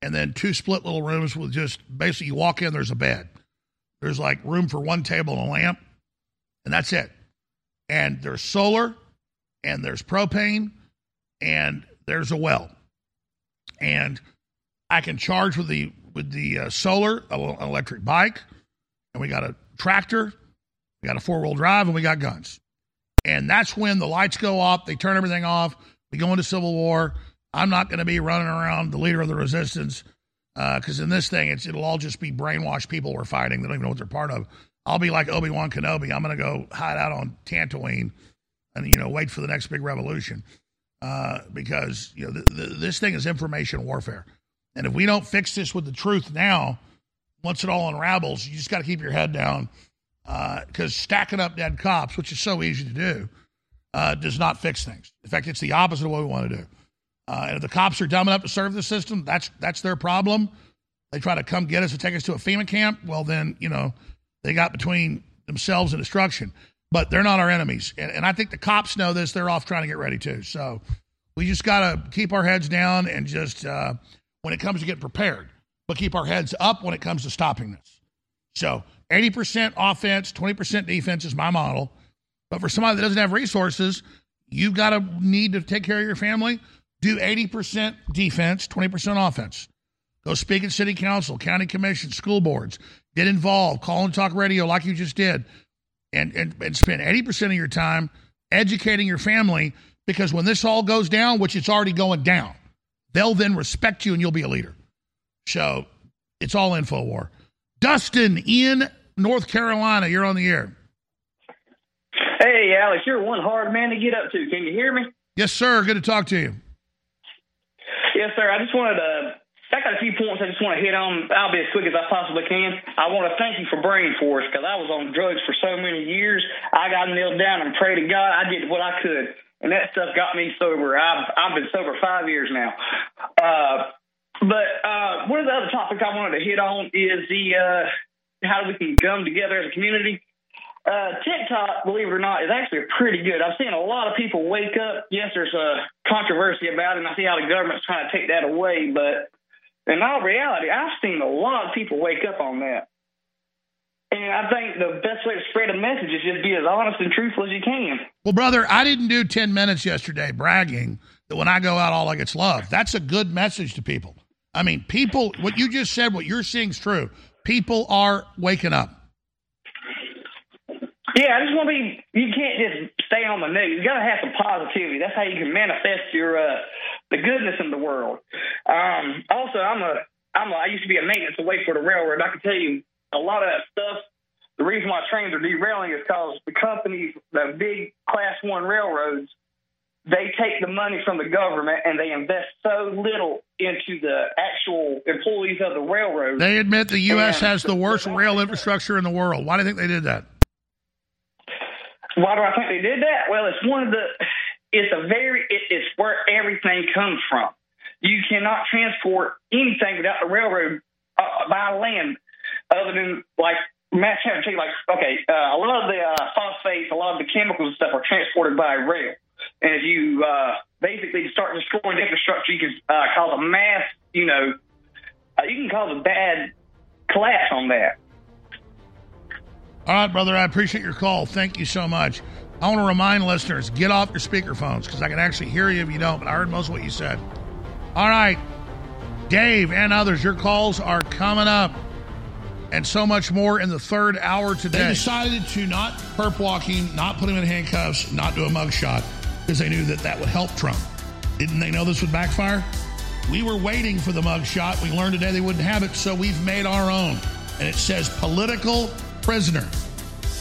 and then two split little rooms with just basically you walk in, there's a bed. There's like room for one table and a lamp, and that's it. And there's solar, and there's propane, and there's a well. And I can charge with the with the uh, solar, an electric bike, and we got a tractor, we got a four wheel drive, and we got guns. And that's when the lights go off, they turn everything off, we go into civil war. I'm not going to be running around the leader of the resistance because in this thing, it's, it'll all just be brainwashed people we're fighting. They don't even know what they're part of. I'll be like Obi Wan Kenobi. I'm going to go hide out on Tatooine and you know wait for the next big revolution uh, because you know th- th- this thing is information warfare. And if we don't fix this with the truth now, once it all unravels, you just got to keep your head down because uh, stacking up dead cops, which is so easy to do, uh, does not fix things. In fact, it's the opposite of what we want to do. Uh, and if the cops are dumb enough to serve the system, that's that's their problem. They try to come get us and take us to a FEMA camp. Well, then you know they got between themselves and destruction. But they're not our enemies, and, and I think the cops know this. They're off trying to get ready too. So we just got to keep our heads down and just uh, when it comes to getting prepared, but keep our heads up when it comes to stopping this. So 80% offense, 20% defense is my model. But for somebody that doesn't have resources, you've got to need to take care of your family. Do 80% defense, 20% offense. Go speak at city council, county commission, school boards. Get involved. Call and talk radio like you just did. And, and, and spend 80% of your time educating your family because when this all goes down, which it's already going down, they'll then respect you and you'll be a leader. So it's all info war. Dustin in North Carolina, you're on the air. Hey, Alex, you're one hard man to get up to. Can you hear me? Yes, sir. Good to talk to you. Yes, sir. I just wanted to. I got a few points I just want to hit on. I'll be as quick as I possibly can. I want to thank you for Brain Force because I was on drugs for so many years. I got nailed down and pray to God. I did what I could, and that stuff got me sober. I've I've been sober five years now. Uh, but uh, one of the other topics I wanted to hit on is the uh, how we can come together as a community. Uh, TikTok, believe it or not, is actually pretty good. I've seen a lot of people wake up. Yes, there's a controversy about it, and I see how the government's trying to take that away. But in all reality, I've seen a lot of people wake up on that. And I think the best way to spread a message is just be as honest and truthful as you can. Well, brother, I didn't do 10 minutes yesterday bragging that when I go out, all I get's love. That's a good message to people. I mean, people, what you just said, what you're seeing is true. People are waking up. Yeah, I just want to be. You can't just stay on the news. You got to have some positivity. That's how you can manifest your uh, the goodness in the world. Um, also, I'm a I'm a, I used to be a maintenance away for the railroad. I can tell you a lot of that stuff. The reason why trains are derailing is because the companies, the big class one railroads, they take the money from the government and they invest so little into the actual employees of the railroad. They admit the U.S. has the worst rail infrastructure in the world. Why do you think they did that? Why do I think they did that? Well, it's one of the. It's a very. It, it's where everything comes from. You cannot transport anything without the railroad uh, by land, other than like Matt Chatterjee. Like, okay, uh, a lot of the uh, phosphates, a lot of the chemicals and stuff are transported by rail. And if you uh, basically start destroying infrastructure, you can uh, cause a mass, you know, uh, you can cause a bad collapse on that. All right, brother, I appreciate your call. Thank you so much. I want to remind listeners get off your speakerphones because I can actually hear you if you don't, but I heard most of what you said. All right, Dave and others, your calls are coming up and so much more in the third hour today. They decided to not perp walking, not put him in handcuffs, not do a mugshot because they knew that that would help Trump. Didn't they know this would backfire? We were waiting for the mugshot. We learned today they wouldn't have it, so we've made our own. And it says political prisoner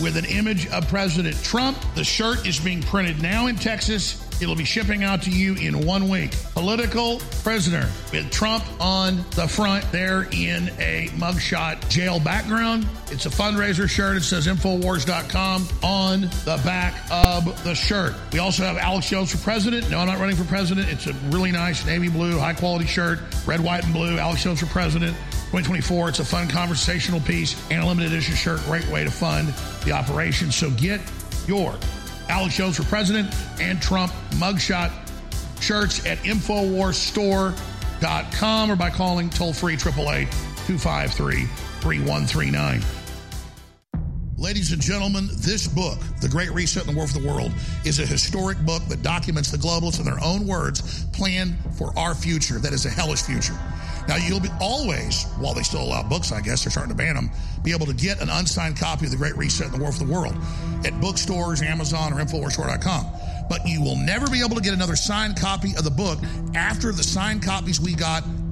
with an image of President Trump. The shirt is being printed now in Texas. It'll be shipping out to you in one week. Political prisoner with Trump on the front there in a mugshot jail background. It's a fundraiser shirt. It says Infowars.com on the back of the shirt. We also have Alex Jones for president. No, I'm not running for president. It's a really nice navy blue, high quality shirt, red, white, and blue. Alex Jones for president. 2024. It's a fun conversational piece and a limited edition shirt. Great way to fund the operation. So get your Alex Jones for president and Trump mugshot shirts at InfoWarsStore.com or by calling toll free 888 253 3139. Ladies and gentlemen, this book, The Great Reset and the War for the World, is a historic book that documents the globalists in their own words plan for our future that is a hellish future. Now, you'll be always, while they still allow books, I guess they're starting to ban them, be able to get an unsigned copy of The Great Reset and the War for the World at bookstores, Amazon, or InfoWarsStore.com. But you will never be able to get another signed copy of the book after the signed copies we got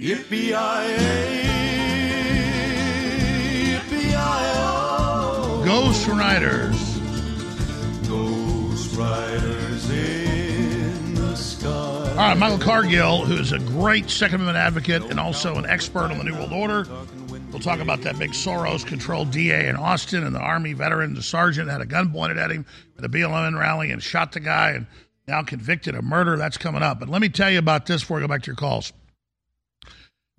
Yippee-yi-yi, Ghost Riders. Ghost Riders in the sky. All right, Michael Cargill, who is a great Second Amendment advocate and also an expert on the New World Order. We'll talk about that big Soros controlled DA in Austin and the Army veteran, the sergeant, had a gun pointed at him at a BLM rally and shot the guy and now convicted of murder. That's coming up. But let me tell you about this before we go back to your calls.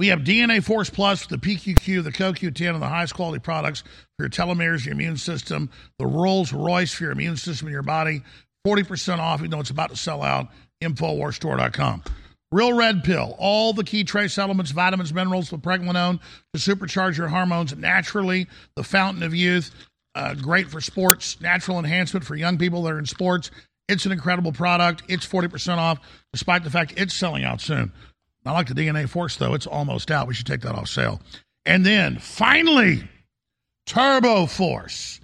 We have DNA Force Plus, the PQQ, the CoQ10, and the highest quality products for your telomeres, your immune system, the Rolls Royce for your immune system in your body. 40% off, even though it's about to sell out. Infowarstore.com. Real Red Pill, all the key trace elements, vitamins, minerals, with pregnenolone to supercharge your hormones naturally. The fountain of youth, uh, great for sports, natural enhancement for young people that are in sports. It's an incredible product. It's 40% off, despite the fact it's selling out soon. Not like the DNA Force, though. It's almost out. We should take that off sale. And then finally, Turbo Force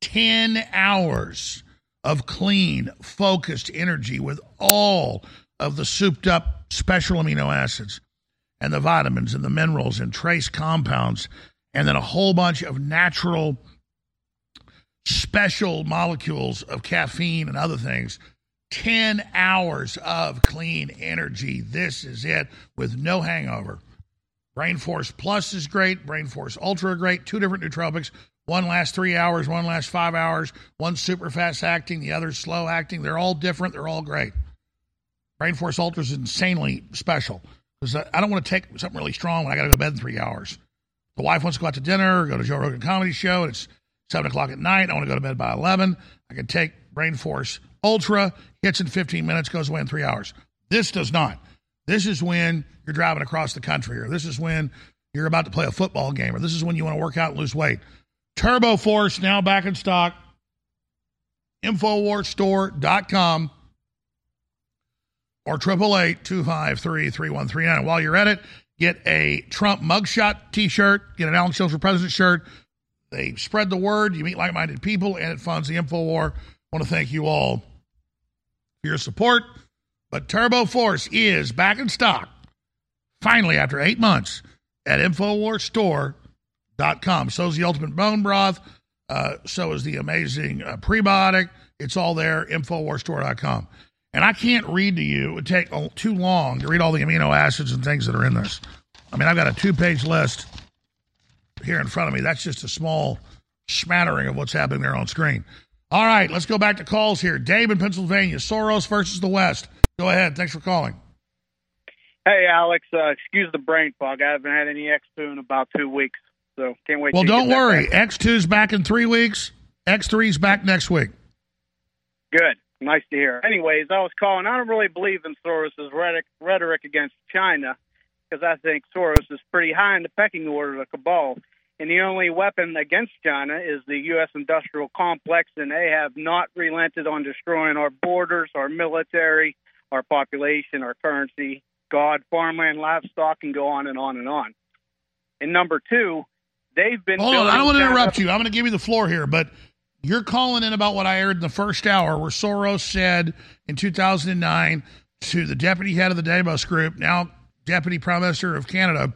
10 hours of clean, focused energy with all of the souped up special amino acids and the vitamins and the minerals and trace compounds, and then a whole bunch of natural special molecules of caffeine and other things 10 hours of clean energy. This is it with no hangover. Brain Force Plus is great. Brain Force Ultra great. Two different nootropics. One lasts three hours, one lasts five hours. One super fast acting, the other slow acting. They're all different. They're all great. Brain Force Ultra is insanely special because I don't want to take something really strong when I got to go to bed in three hours. The wife wants to go out to dinner go to Joe Rogan Comedy Show. And it's seven o'clock at night. I want to go to bed by 11. I can take Brain Force Ultra, hits in 15 minutes, goes away in three hours. This does not. This is when you're driving across the country, or this is when you're about to play a football game, or this is when you want to work out and lose weight. Turbo Force now back in stock. Infowarsstore.com or 888-253-3139. And while you're at it, get a Trump mugshot t-shirt, get an Alex Jones for President shirt. They spread the word. You meet like-minded people, and it funds the InfoWar. I want to thank you all for your support. But Turbo Force is back in stock, finally, after eight months at InfoWarsStore.com. So is the Ultimate Bone Broth. Uh, so is the amazing uh, prebiotic. It's all there, InfoWarsStore.com. And I can't read to you. It would take too long to read all the amino acids and things that are in this. I mean, I've got a two page list here in front of me. That's just a small smattering of what's happening there on screen. All right, let's go back to calls here. Dave in Pennsylvania, Soros versus the West. Go ahead. Thanks for calling. Hey, Alex. Uh, excuse the brain fog. I haven't had any X2 in about two weeks, so can't wait. Well, don't worry. back. X2's back in three weeks. X3's back next week. Good. Nice to hear. Anyways, I was calling. I don't really believe in Soros's rhetoric, rhetoric against China because I think Soros is pretty high in the pecking order of the cabal. And the only weapon against China is the U.S. industrial complex, and they have not relented on destroying our borders, our military, our population, our currency, God, farmland, livestock, and go on and on and on. And number two, they've been. Hold on. I don't want to interrupt you. I'm going to give you the floor here, but you're calling in about what I heard in the first hour where Soros said in 2009 to the deputy head of the Davos Group, now deputy prime minister of Canada,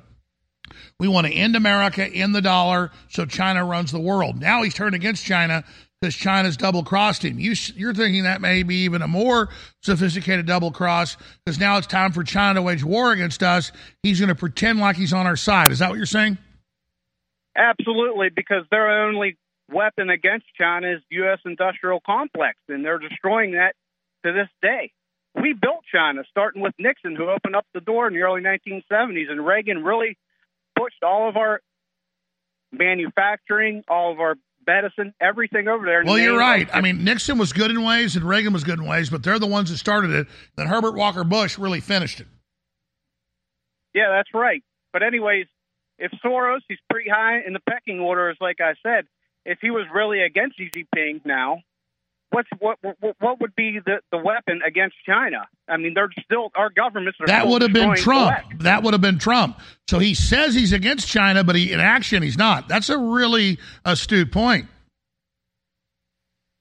we want to end America, end the dollar, so China runs the world. Now he's turned against China because China's double crossed him. You, you're thinking that may be even a more sophisticated double cross because now it's time for China to wage war against us. He's going to pretend like he's on our side. Is that what you're saying? Absolutely, because they're only weapon against China is U.S. industrial complex, and they're destroying that to this day. We built China, starting with Nixon, who opened up the door in the early 1970s, and Reagan really pushed all of our manufacturing, all of our medicine, everything over there. Well, you're right. I mean, Nixon was good in ways and Reagan was good in ways, but they're the ones that started it. Then Herbert Walker Bush really finished it. Yeah, that's right. But anyways, if Soros, he's pretty high in the pecking order, as like I said. If he was really against Xi Jinping now, what's what what, what would be the, the weapon against China? I mean, they're still our governments are That would have been Trump. That would have been Trump. So he says he's against China, but he in action he's not. That's a really uh, astute point.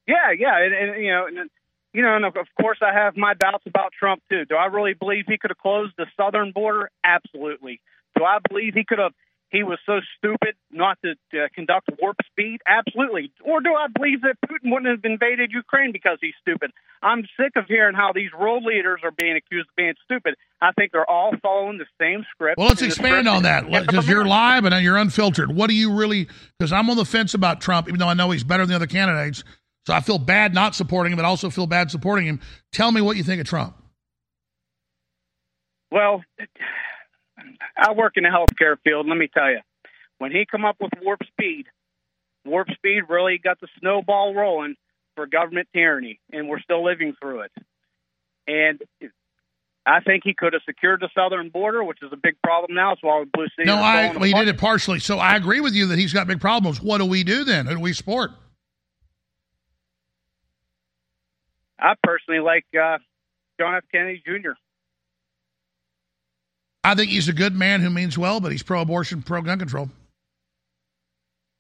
Yeah, yeah, and, and you know, and, you know, and of course, I have my doubts about Trump too. Do I really believe he could have closed the southern border? Absolutely. Do I believe he could have? He was so stupid not to uh, conduct warp speed? Absolutely. Or do I believe that Putin wouldn't have invaded Ukraine because he's stupid? I'm sick of hearing how these world leaders are being accused of being stupid. I think they're all following the same script. Well, let's expand on that because you're live and you're unfiltered. What do you really? Because I'm on the fence about Trump, even though I know he's better than the other candidates. So I feel bad not supporting him, but also feel bad supporting him. Tell me what you think of Trump. Well, I work in the healthcare field. Let me tell you, when he come up with warp speed, warp speed really got the snowball rolling for government tyranny, and we're still living through it. And I think he could have secured the southern border, which is a big problem now. It's why Blue City. No, I well, he did it partially. So I agree with you that he's got big problems. What do we do then? Who do we support? I personally like uh, John F. Kennedy Jr. I think he's a good man who means well, but he's pro-abortion, pro-gun control.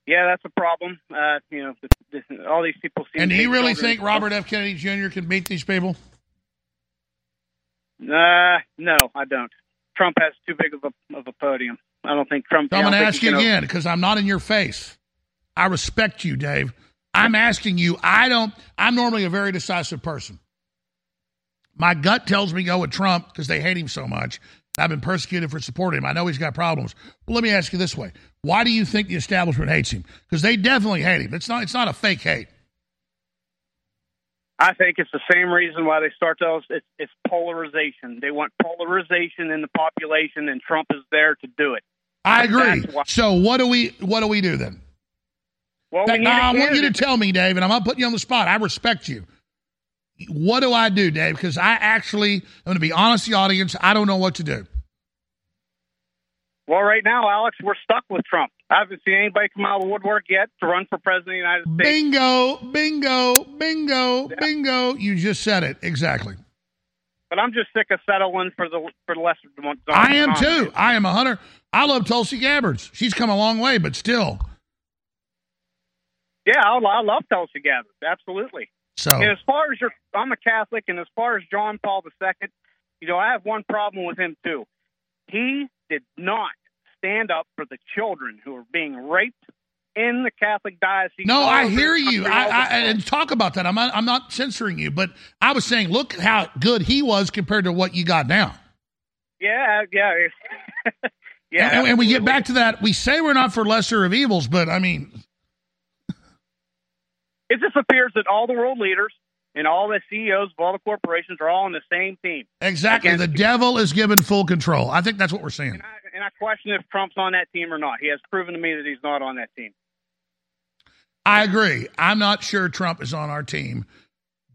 Yeah, that's a problem. Uh, you know, all these people seem. And do you really think Robert F. Kennedy Jr. can beat these people? Uh, no, I don't. Trump has too big of a of a podium. I don't think Trump. So I'm going to ask you again because I'm not in your face. I respect you, Dave. I'm asking you. I don't. I'm normally a very decisive person. My gut tells me go with Trump because they hate him so much. I've been persecuted for supporting him. I know he's got problems. But let me ask you this way: Why do you think the establishment hates him? Because they definitely hate him. It's not. It's not a fake hate. I think it's the same reason why they start those. It's, it's polarization. They want polarization in the population, and Trump is there to do it. I agree. So what do we? What do we do then? Well, we That- need now, I want you to tell me, Dave, and I'm not putting you on the spot. I respect you. What do I do, Dave? Because I actually, I'm going to be honest, the audience, I don't know what to do. Well, right now, Alex, we're stuck with Trump. I haven't seen anybody come out of the woodwork yet to run for president of the United States. Bingo, bingo, bingo, bingo. You just said it exactly. But I'm just sick of settling for the for the lesser. I am too. I am a hunter. I love Tulsi Gabbard. She's come a long way, but still. Yeah, I, I love Tulsi Gabbard. Absolutely. So And as far as your, I'm a Catholic, and as far as John Paul II, you know, I have one problem with him too. He did not stand up for the children who are being raped in the Catholic diocese. No, I hear you. I, I, and talk about that. I'm not, I'm not censoring you, but I was saying, look how good he was compared to what you got now. Yeah, yeah, (laughs) yeah. and, and we get back to that. We say we're not for lesser of evils, but I mean, It just appears that all the world leaders and all the CEOs of all the corporations are all on the same team. exactly. The devil is given full control. I think that's what we're seeing. And I question if Trump's on that team or not. He has proven to me that he's not on that team. I agree. I'm not sure Trump is on our team,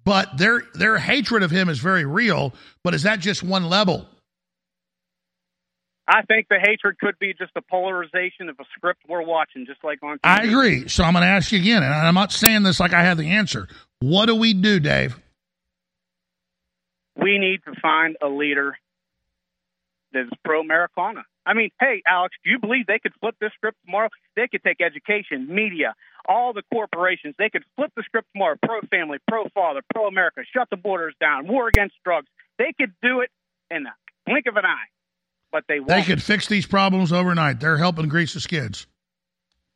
but their their hatred of him is very real. But is that just one level? I think the hatred could be just a polarization of a script we're watching, just like on TV. I agree. So I'm going to ask you again, and I'm not saying this like I have the answer. What do we do, Dave? We need to find a leader that is pro Americana. I mean, hey, Alex, do you believe they could flip this script tomorrow? They could take education, media, all the corporations. They could flip the script tomorrow pro family, pro father, pro America, shut the borders down, war against drugs. They could do it in the blink of an eye, but they won't. They could fix these problems overnight. They're helping grease the skids.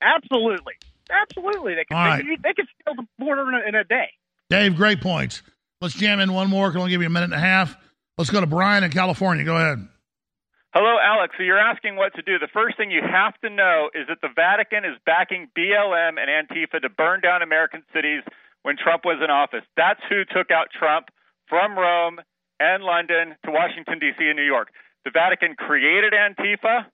Absolutely. Absolutely. They could, All they, right. could, they could steal the border in a, in a day. Dave, great points. Let's jam in one more. Can I only give you a minute and a half. Let's go to Brian in California. Go ahead. Hello, Alex. So you're asking what to do. The first thing you have to know is that the Vatican is backing BLM and Antifa to burn down American cities when Trump was in office. That's who took out Trump from Rome and London to Washington, D.C. and New York. The Vatican created Antifa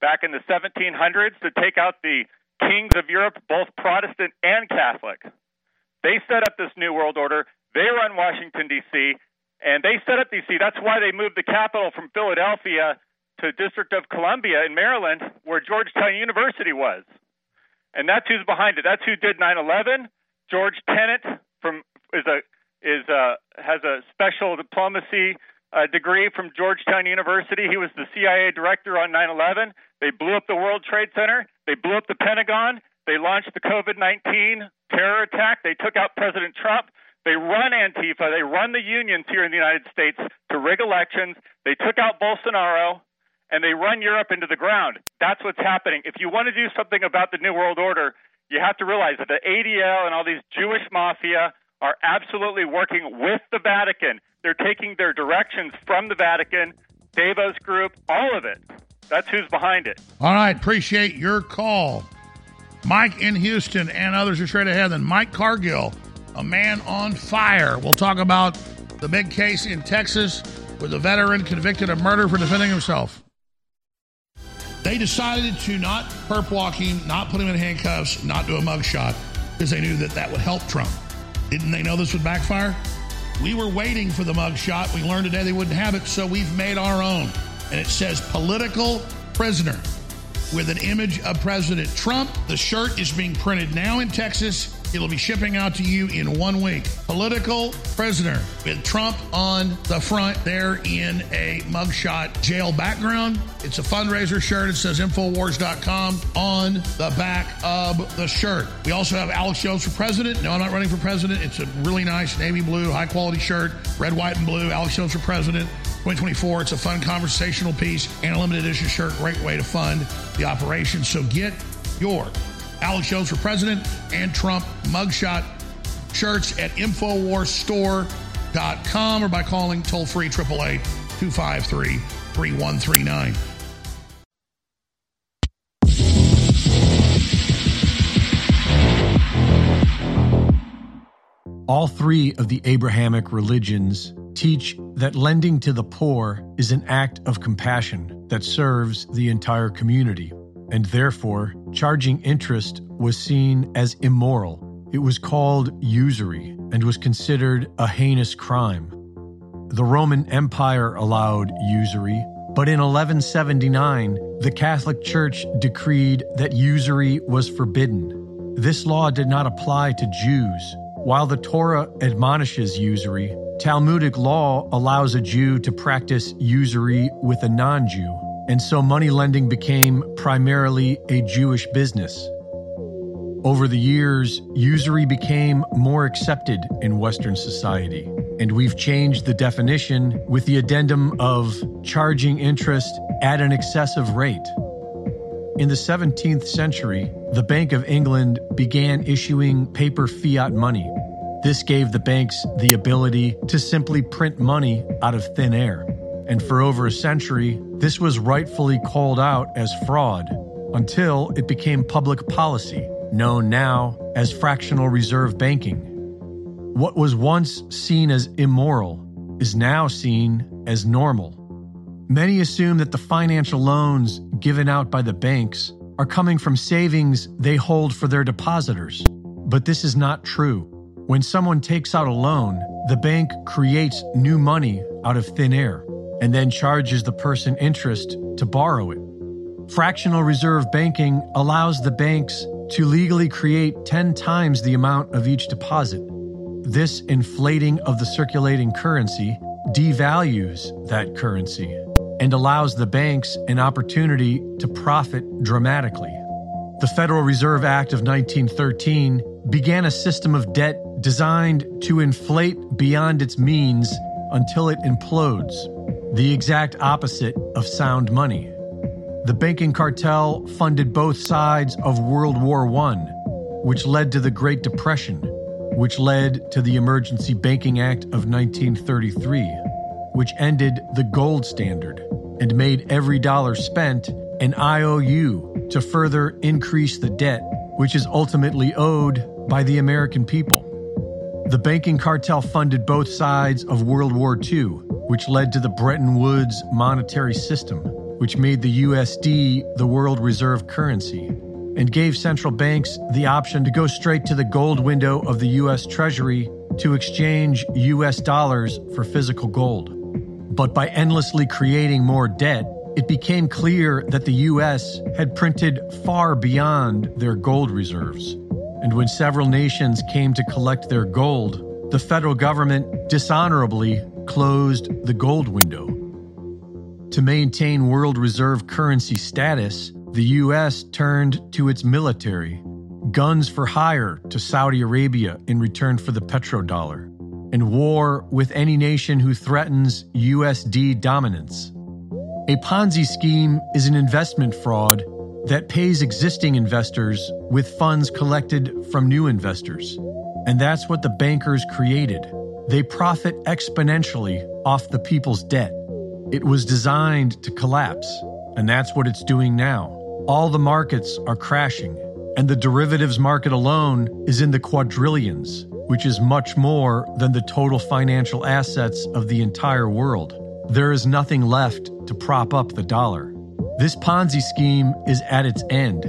back in the 1700s to take out the kings of Europe, both Protestant and Catholic. They set up this New World Order. They run Washington, D.C., and they set up D.C. That's why they moved the capital from Philadelphia to District of Columbia in Maryland, where Georgetown University was. And that's who's behind it. That's who did 9/11. George Tenet from is a is a has a special diplomacy uh, degree from Georgetown University. He was the CIA director on 9/11. They blew up the World Trade Center. They blew up the Pentagon. They launched the COVID-19 terror attack. They took out President Trump. They run Antifa. They run the unions here in the United States to rig elections. They took out Bolsonaro and they run Europe into the ground. That's what's happening. If you want to do something about the New World Order, you have to realize that the ADL and all these Jewish mafia are absolutely working with the Vatican. They're taking their directions from the Vatican, Davos Group, all of it. That's who's behind it. All right, appreciate your call. Mike in Houston and others are straight ahead. Then Mike Cargill, a man on fire. We'll talk about the big case in Texas with a veteran convicted of murder for defending himself. They decided to not perp walk him, not put him in handcuffs, not do a mugshot because they knew that that would help Trump. Didn't they know this would backfire? We were waiting for the mugshot. We learned today they wouldn't have it, so we've made our own. And it says political prisoner with an image of President Trump. The shirt is being printed now in Texas. It'll be shipping out to you in one week. Political prisoner with Trump on the front there in a mugshot jail background. It's a fundraiser shirt. It says Infowars.com on the back of the shirt. We also have Alex Jones for president. No, I'm not running for president. It's a really nice navy blue, high quality shirt, red, white, and blue. Alex Jones for president. 2024. It's a fun conversational piece and a limited edition shirt. Great way to fund the operation. So get your Alex Jones for president and Trump mugshot shirts at InfoWarsStore.com or by calling toll free 888 253 3139. All three of the Abrahamic religions teach that lending to the poor is an act of compassion that serves the entire community, and therefore charging interest was seen as immoral. It was called usury and was considered a heinous crime. The Roman Empire allowed usury, but in 1179, the Catholic Church decreed that usury was forbidden. This law did not apply to Jews. While the Torah admonishes usury, Talmudic law allows a Jew to practice usury with a non Jew, and so money lending became primarily a Jewish business. Over the years, usury became more accepted in Western society, and we've changed the definition with the addendum of charging interest at an excessive rate. In the 17th century, the Bank of England began issuing paper fiat money. This gave the banks the ability to simply print money out of thin air. And for over a century, this was rightfully called out as fraud until it became public policy, known now as fractional reserve banking. What was once seen as immoral is now seen as normal. Many assume that the financial loans given out by the banks are coming from savings they hold for their depositors. But this is not true. When someone takes out a loan, the bank creates new money out of thin air and then charges the person interest to borrow it. Fractional reserve banking allows the banks to legally create 10 times the amount of each deposit. This inflating of the circulating currency devalues that currency and allows the banks an opportunity to profit dramatically. The Federal Reserve Act of 1913 began a system of debt designed to inflate beyond its means until it implodes, the exact opposite of sound money. The banking cartel funded both sides of World War I, which led to the Great Depression, which led to the Emergency Banking Act of 1933, which ended the gold standard, and made every dollar spent an IOU to further increase the debt, which is ultimately owed by the American people. The banking cartel funded both sides of World War II, which led to the Bretton Woods monetary system, which made the USD the world reserve currency, and gave central banks the option to go straight to the gold window of the US Treasury to exchange US dollars for physical gold. But by endlessly creating more debt, it became clear that the US had printed far beyond their gold reserves. And when several nations came to collect their gold, the federal government dishonorably closed the gold window. To maintain world reserve currency status, the U.S. turned to its military, guns for hire to Saudi Arabia in return for the petrodollar, and war with any nation who threatens USD dominance. A Ponzi scheme is an investment fraud that pays existing investors with funds collected from new investors. And that's what the bankers created. They profit exponentially off the people's debt. It was designed to collapse, and that's what it's doing now. All the markets are crashing, and the derivatives market alone is in the quadrillions, which is much more than the total financial assets of the entire world. There is nothing left to prop up the dollar. This Ponzi scheme is at its end.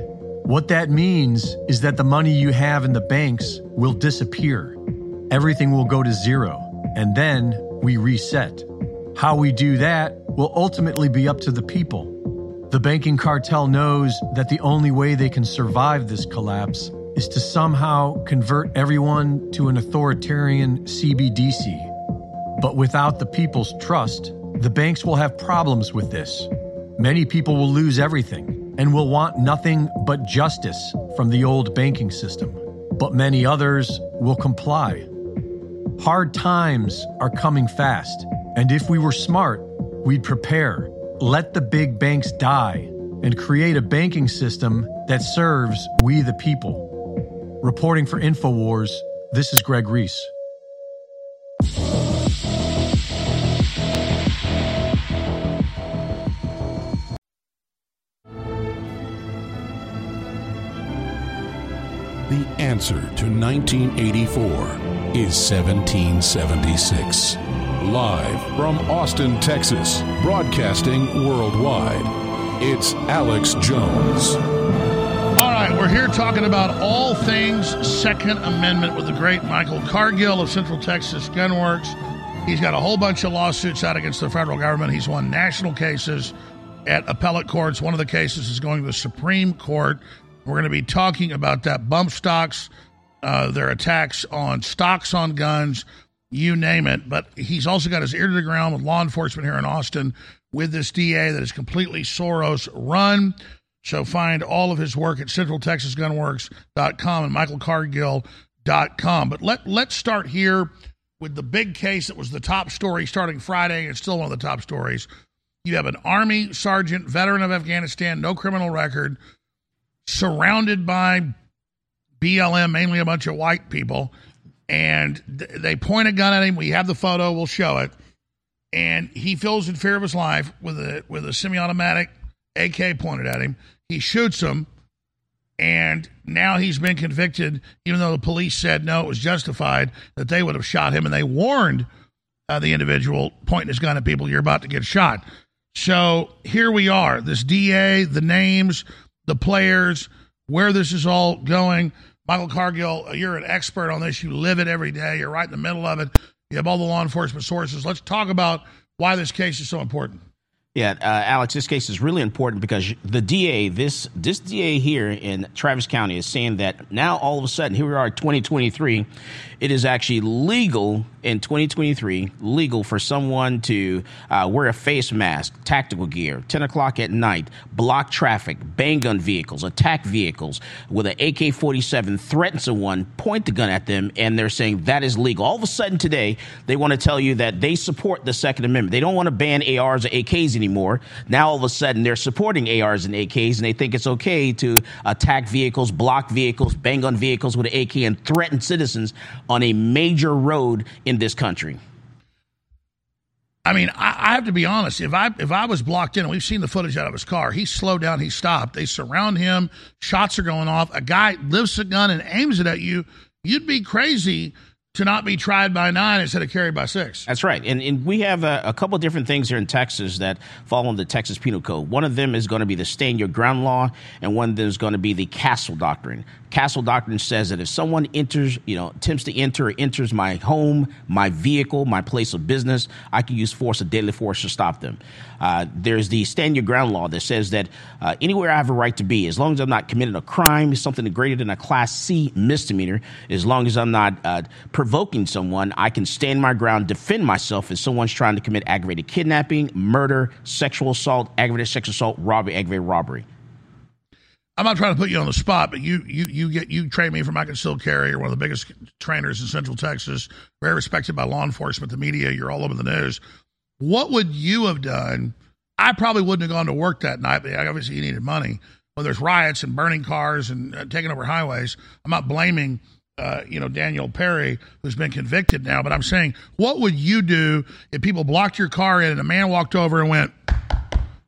What that means is that the money you have in the banks will disappear. Everything will go to zero, and then we reset. How we do that will ultimately be up to the people. The banking cartel knows that the only way they can survive this collapse is to somehow convert everyone to an authoritarian CBDC. But without the people's trust, the banks will have problems with this. Many people will lose everything and will want nothing but justice from the old banking system. But many others will comply. Hard times are coming fast, and if we were smart, we'd prepare, let the big banks die, and create a banking system that serves we the people. Reporting for InfoWars, this is Greg Reese. The answer to 1984 is 1776. Live from Austin, Texas, broadcasting worldwide, it's Alex Jones. All right, we're here talking about all things Second Amendment with the great Michael Cargill of Central Texas Gunworks. He's got a whole bunch of lawsuits out against the federal government. He's won national cases at appellate courts. One of the cases is going to the Supreme Court. We're going to be talking about that bump stocks, uh, their attacks on stocks on guns, you name it. But he's also got his ear to the ground with law enforcement here in Austin with this DA that is completely Soros run. So find all of his work at centraltexasgunworks.com and michaelcargill.com. But let, let's start here with the big case that was the top story starting Friday. It's still one of the top stories. You have an Army sergeant, veteran of Afghanistan, no criminal record, surrounded by BLM, mainly a bunch of white people, and th- they point a gun at him. We have the photo. We'll show it. And he feels in fear of his life with a with a semi-automatic AK pointed at him. He shoots him, and now he's been convicted, even though the police said no, it was justified that they would have shot him, and they warned uh, the individual pointing his gun at people, "You're about to get shot." So here we are. This DA, the names, the players, where this is all going. Michael Cargill, you're an expert on this. You live it every day. You're right in the middle of it. You have all the law enforcement sources. Let's talk about why this case is so important. Yeah, uh, Alex, this case is really important because the DA, this this DA here in Travis County, is saying that now all of a sudden, here we are, 2023, it is actually legal in 2023, legal for someone to uh, wear a face mask, tactical gear, 10 o'clock at night, block traffic, bang gun vehicles, attack vehicles with an AK 47, threaten someone, point the gun at them, and they're saying that is legal. All of a sudden today, they want to tell you that they support the Second Amendment. They don't want to ban ARs or AKs anymore. Now all of a sudden, they're supporting ARs and AKs, and they think it's okay to attack vehicles, block vehicles, bang on vehicles with an AK, and threaten citizens on a major road in this country. I mean, I, I have to be honest. If I if I was blocked in, and we've seen the footage out of his car, he slowed down, he stopped. They surround him, shots are going off. A guy lifts a gun and aims it at you. You'd be crazy to not be tried by nine instead of carried by six. That's right. And, and we have a, a couple different things here in Texas that fall under the Texas Penal Code. One of them is going to be the stand your ground law, and one of them is going to be the castle doctrine. Castle doctrine says that if someone enters, you know, attempts to enter or enters my home, my vehicle, my place of business, I can use force or deadly force to stop them. Uh, there's the stand your ground law that says that uh, anywhere I have a right to be, as long as I'm not committing a crime, something greater than a Class C misdemeanor, as long as I'm not uh, provoking someone, I can stand my ground, defend myself if someone's trying to commit aggravated kidnapping, murder, sexual assault, aggravated sexual assault, robbery, aggravated robbery. I'm not trying to put you on the spot, but you you you get you train me I Can Still Carry. You're one of the biggest trainers in Central Texas, very respected by law enforcement, the media. You're all over the news. What would you have done? I probably wouldn't have gone to work that night. But obviously, you needed money. When there's riots and burning cars and uh, taking over highways, I'm not blaming uh, you know Daniel Perry, who's been convicted now, but I'm saying, what would you do if people blocked your car in and a man walked over and went,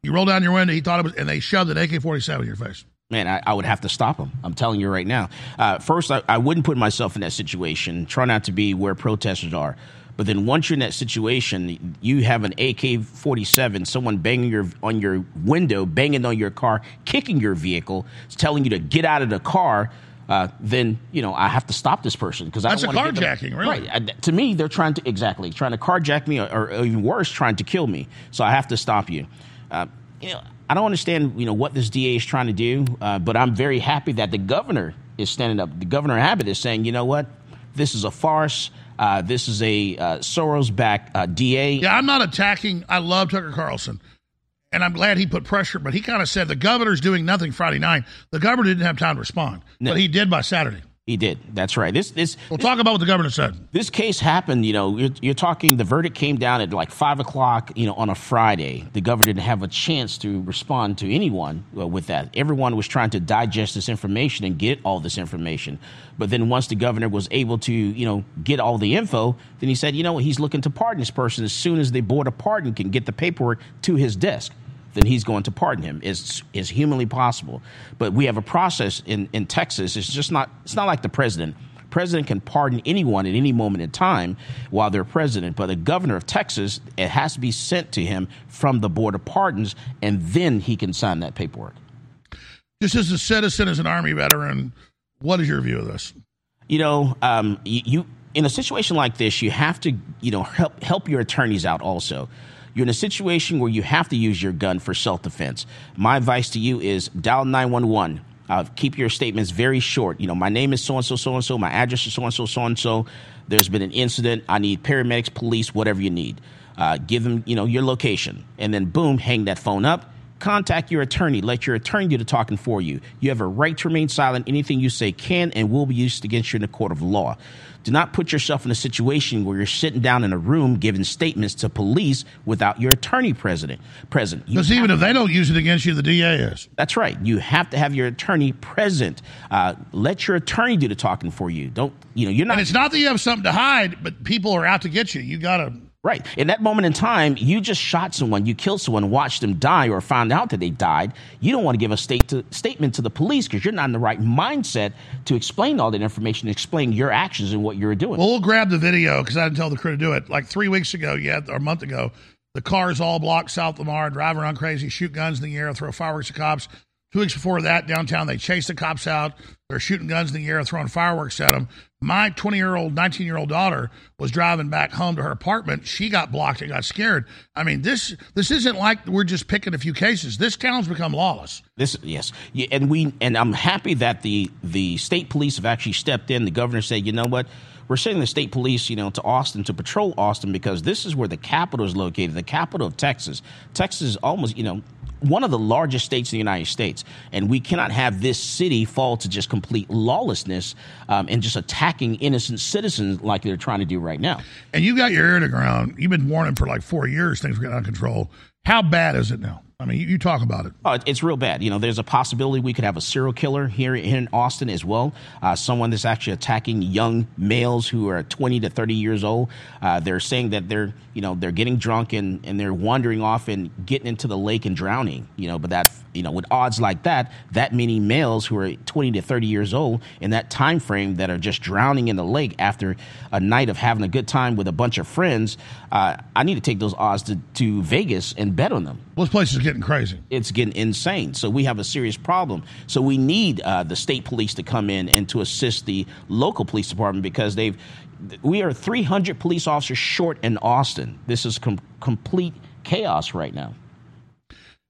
you rolled down your window, he thought it was, and they shoved an AK-47 in your face? Man, I, I, would have to stop him. I'm telling you right now. Uh, first, I, I, wouldn't put myself in that situation. Try not to be where protesters are. But then once you're in that situation, you have an AK-47, someone banging your on your window, banging on your car, kicking your vehicle, telling you to get out of the car. Uh, then you know I have to stop this person because I that's a carjacking, really. Right. I, to me, they're trying to exactly trying to carjack me, or, or, even worse, trying to kill me. So I have to stop you. Uh, you know, I don't understand, you know, what this DA is trying to do, uh, but I'm very happy that the governor is standing up. The governor Abbott is saying, you know what, this is a farce. Uh, this is a uh, Soros-backed uh, DA. Yeah, I'm not attacking. I love Tucker Carlson, and I'm glad he put pressure. But he kind of said the governor's doing nothing Friday night. The governor didn't have time to respond, no. but he did by Saturday. He did. That's right. This this we'll this, talk about what the governor said. This case happened. You know, you're, you're, talking. The verdict came down at like five o'clock. You know, on a Friday. The governor didn't have a chance to respond to anyone uh, with that. Everyone was trying to digest this information and get all this information. But then once the governor was able to, you know, get all the info, then he said, you know, he's looking to pardon this person as soon as the board of pardon can get the paperwork to his desk then he's going to pardon him as, as humanly possible. But we have a process in, in Texas. It's just not it's not like the president. President can pardon anyone at any moment in time while they're president, but the governor of Texas, it has to be sent to him from the board of pardons, and then he can sign that paperwork. Just as a citizen, as an army veteran, what is your view of this? You know, um, you, you in a situation like this, you have to you know help help your attorneys out also you're in a situation where you have to use your gun for self defense. My advice to you is dial 911. Uh, keep your statements very short. You know, my name is so and so, so and so. My address is so and so, so and so. There's been an incident. I need paramedics, police, whatever you need. Uh, give them, you know, your location, and then boom, hang that phone up. Contact your attorney. Let your attorney do the talking for you. You have a right to remain silent. Anything you say can and will be used against you in a court of law. Do not put yourself in a situation where you're sitting down in a room giving statements to police without your attorney present. Present. Because even if they don't use it against you, the DA is. That's right. You have to have your attorney present. Uh, let your attorney do the talking for you. Don't you know? You're not. And it's not that you have something to hide, but people are out to get you. You got to Right. In that moment in time, you just shot someone, you killed someone, watched them die, or found out that they died. You don't want to give a state to, statement to the police because you're not in the right mindset to explain all that information, explain your actions and what you're doing. Well, we'll grab the video because I didn't tell the crew to do it. Like three weeks ago, yeah, or a month ago, the cars all blocked South Lamar, drive around crazy, shoot guns in the air, throw fireworks at cops. Two weeks before that, downtown, they chased the cops out. They're shooting guns in the air, throwing fireworks at them. My 20 year old, 19 year old daughter was driving back home to her apartment. She got blocked and got scared. I mean, this this isn't like we're just picking a few cases. This town's become lawless. This yes, yeah, and we and I'm happy that the the state police have actually stepped in. The governor said, you know what, we're sending the state police, you know, to Austin to patrol Austin because this is where the capital is located, the capital of Texas. Texas is almost, you know, one of the largest states in the United States, and we cannot have this city fall to just complete lawlessness um, and just attacking innocent citizens like they're trying to do right now. And you got your ear to ground. You've been warning for like four years things are getting out of control. How bad is it now? I mean, you, you talk about it. Oh, it's real bad. You know, there's a possibility we could have a serial killer here in Austin as well. Uh, someone that's actually attacking young males who are 20 to 30 years old. Uh, they're saying that they're, you know, they're getting drunk and, and they're wandering off and getting into the lake and drowning. You know, but that, you know, with odds like that, that many males who are 20 to 30 years old in that time frame that are just drowning in the lake after a night of having a good time with a bunch of friends, uh, I need to take those odds to, to Vegas and bet on them. Well, this place is getting crazy. It's getting insane. So we have a serious problem. So we need uh, the state police to come in and to assist the local police department because they've. We are 300 police officers short in Austin. This is com- complete chaos right now.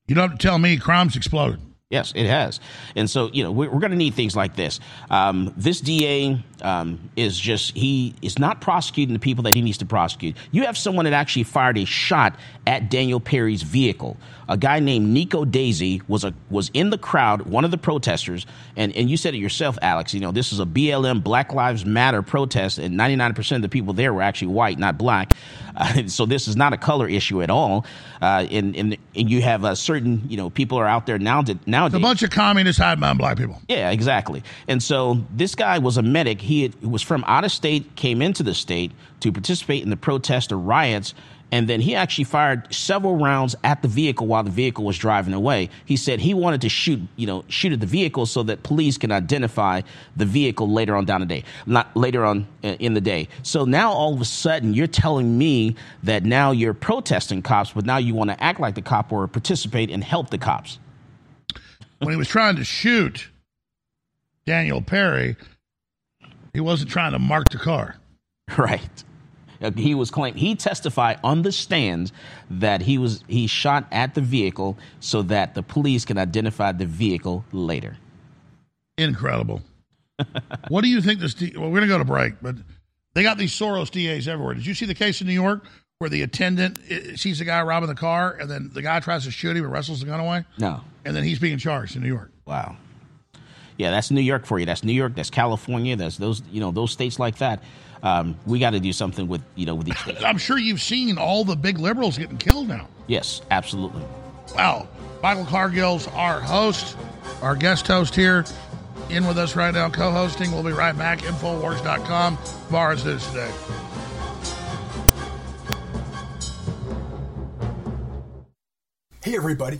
You don't have to tell me crime's exploded. Yes, it has. And so, you know, we're, we're going to need things like this. Um, this DA um, is just, he is not prosecuting the people that he needs to prosecute. You have someone that actually fired a shot at Daniel Perry's vehicle. A guy named Nico Daisy was a was in the crowd, one of the protesters, and, and you said it yourself, Alex. You know, this is a BLM Black Lives Matter protest, and 99% of the people there were actually white, not black. (laughs) Uh, so this is not a color issue at all. Uh, and, and and you have a certain, you know, people are out there now It's a bunch of communists hiding behind black people. Yeah, exactly. And so this guy was a medic. He had, was from out of state, came into the state to participate in the protest or riots, and then he actually fired several rounds at the vehicle while the vehicle was driving away. He said he wanted to shoot, you know, shoot at the vehicle so that police can identify the vehicle later on down the day, not later on uh, in the day. So now all of a sudden you're telling me that now you're protesting cops, but now you want to act like the cop or participate and help the cops. When he was trying to shoot Daniel Perry, he wasn't trying to mark the car. (laughs) Right. He was claimed he testified on the stands that he was he shot at the vehicle so that the police can identify the vehicle later. Incredible. (laughs) what do you think this? D- well, we're going to go to break, but they got these Soros DAs everywhere. Did you see the case in New York where the attendant uh, sees the guy robbing the car, and then the guy tries to shoot him and wrestles the gun away, No. and then he's being charged in New York? Wow. Yeah, that's New York for you. That's New York. That's California. That's those you know those states like that. Um, we got to do something with you know with these states. I'm sure you've seen all the big liberals getting killed now. Yes, absolutely. Wow. Michael Cargill's our host, our guest host here, in with us right now, co hosting. We'll be right back. Infowars.com. Mars News Today. Hey everybody.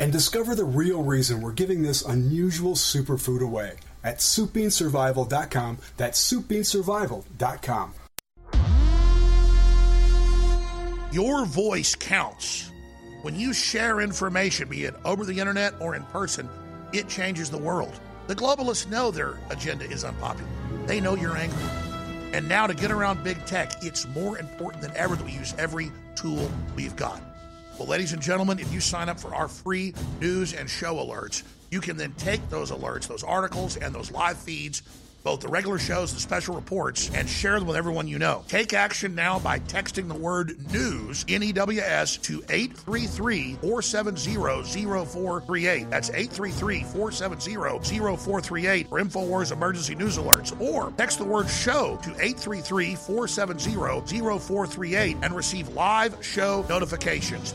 and discover the real reason we're giving this unusual superfood away at soupbeansurvival.com, that's soupbeansurvival.com. Your voice counts. When you share information, be it over the internet or in person, it changes the world. The globalists know their agenda is unpopular. They know you're angry. And now to get around big tech, it's more important than ever that we use every tool we've got. Well, ladies and gentlemen, if you sign up for our free news and show alerts, you can then take those alerts, those articles, and those live feeds, both the regular shows, the special reports, and share them with everyone you know. Take action now by texting the word news, N E W S, to 833 470 0438. That's 833 470 0438 for InfoWars emergency news alerts. Or text the word show to 833 470 0438 and receive live show notifications.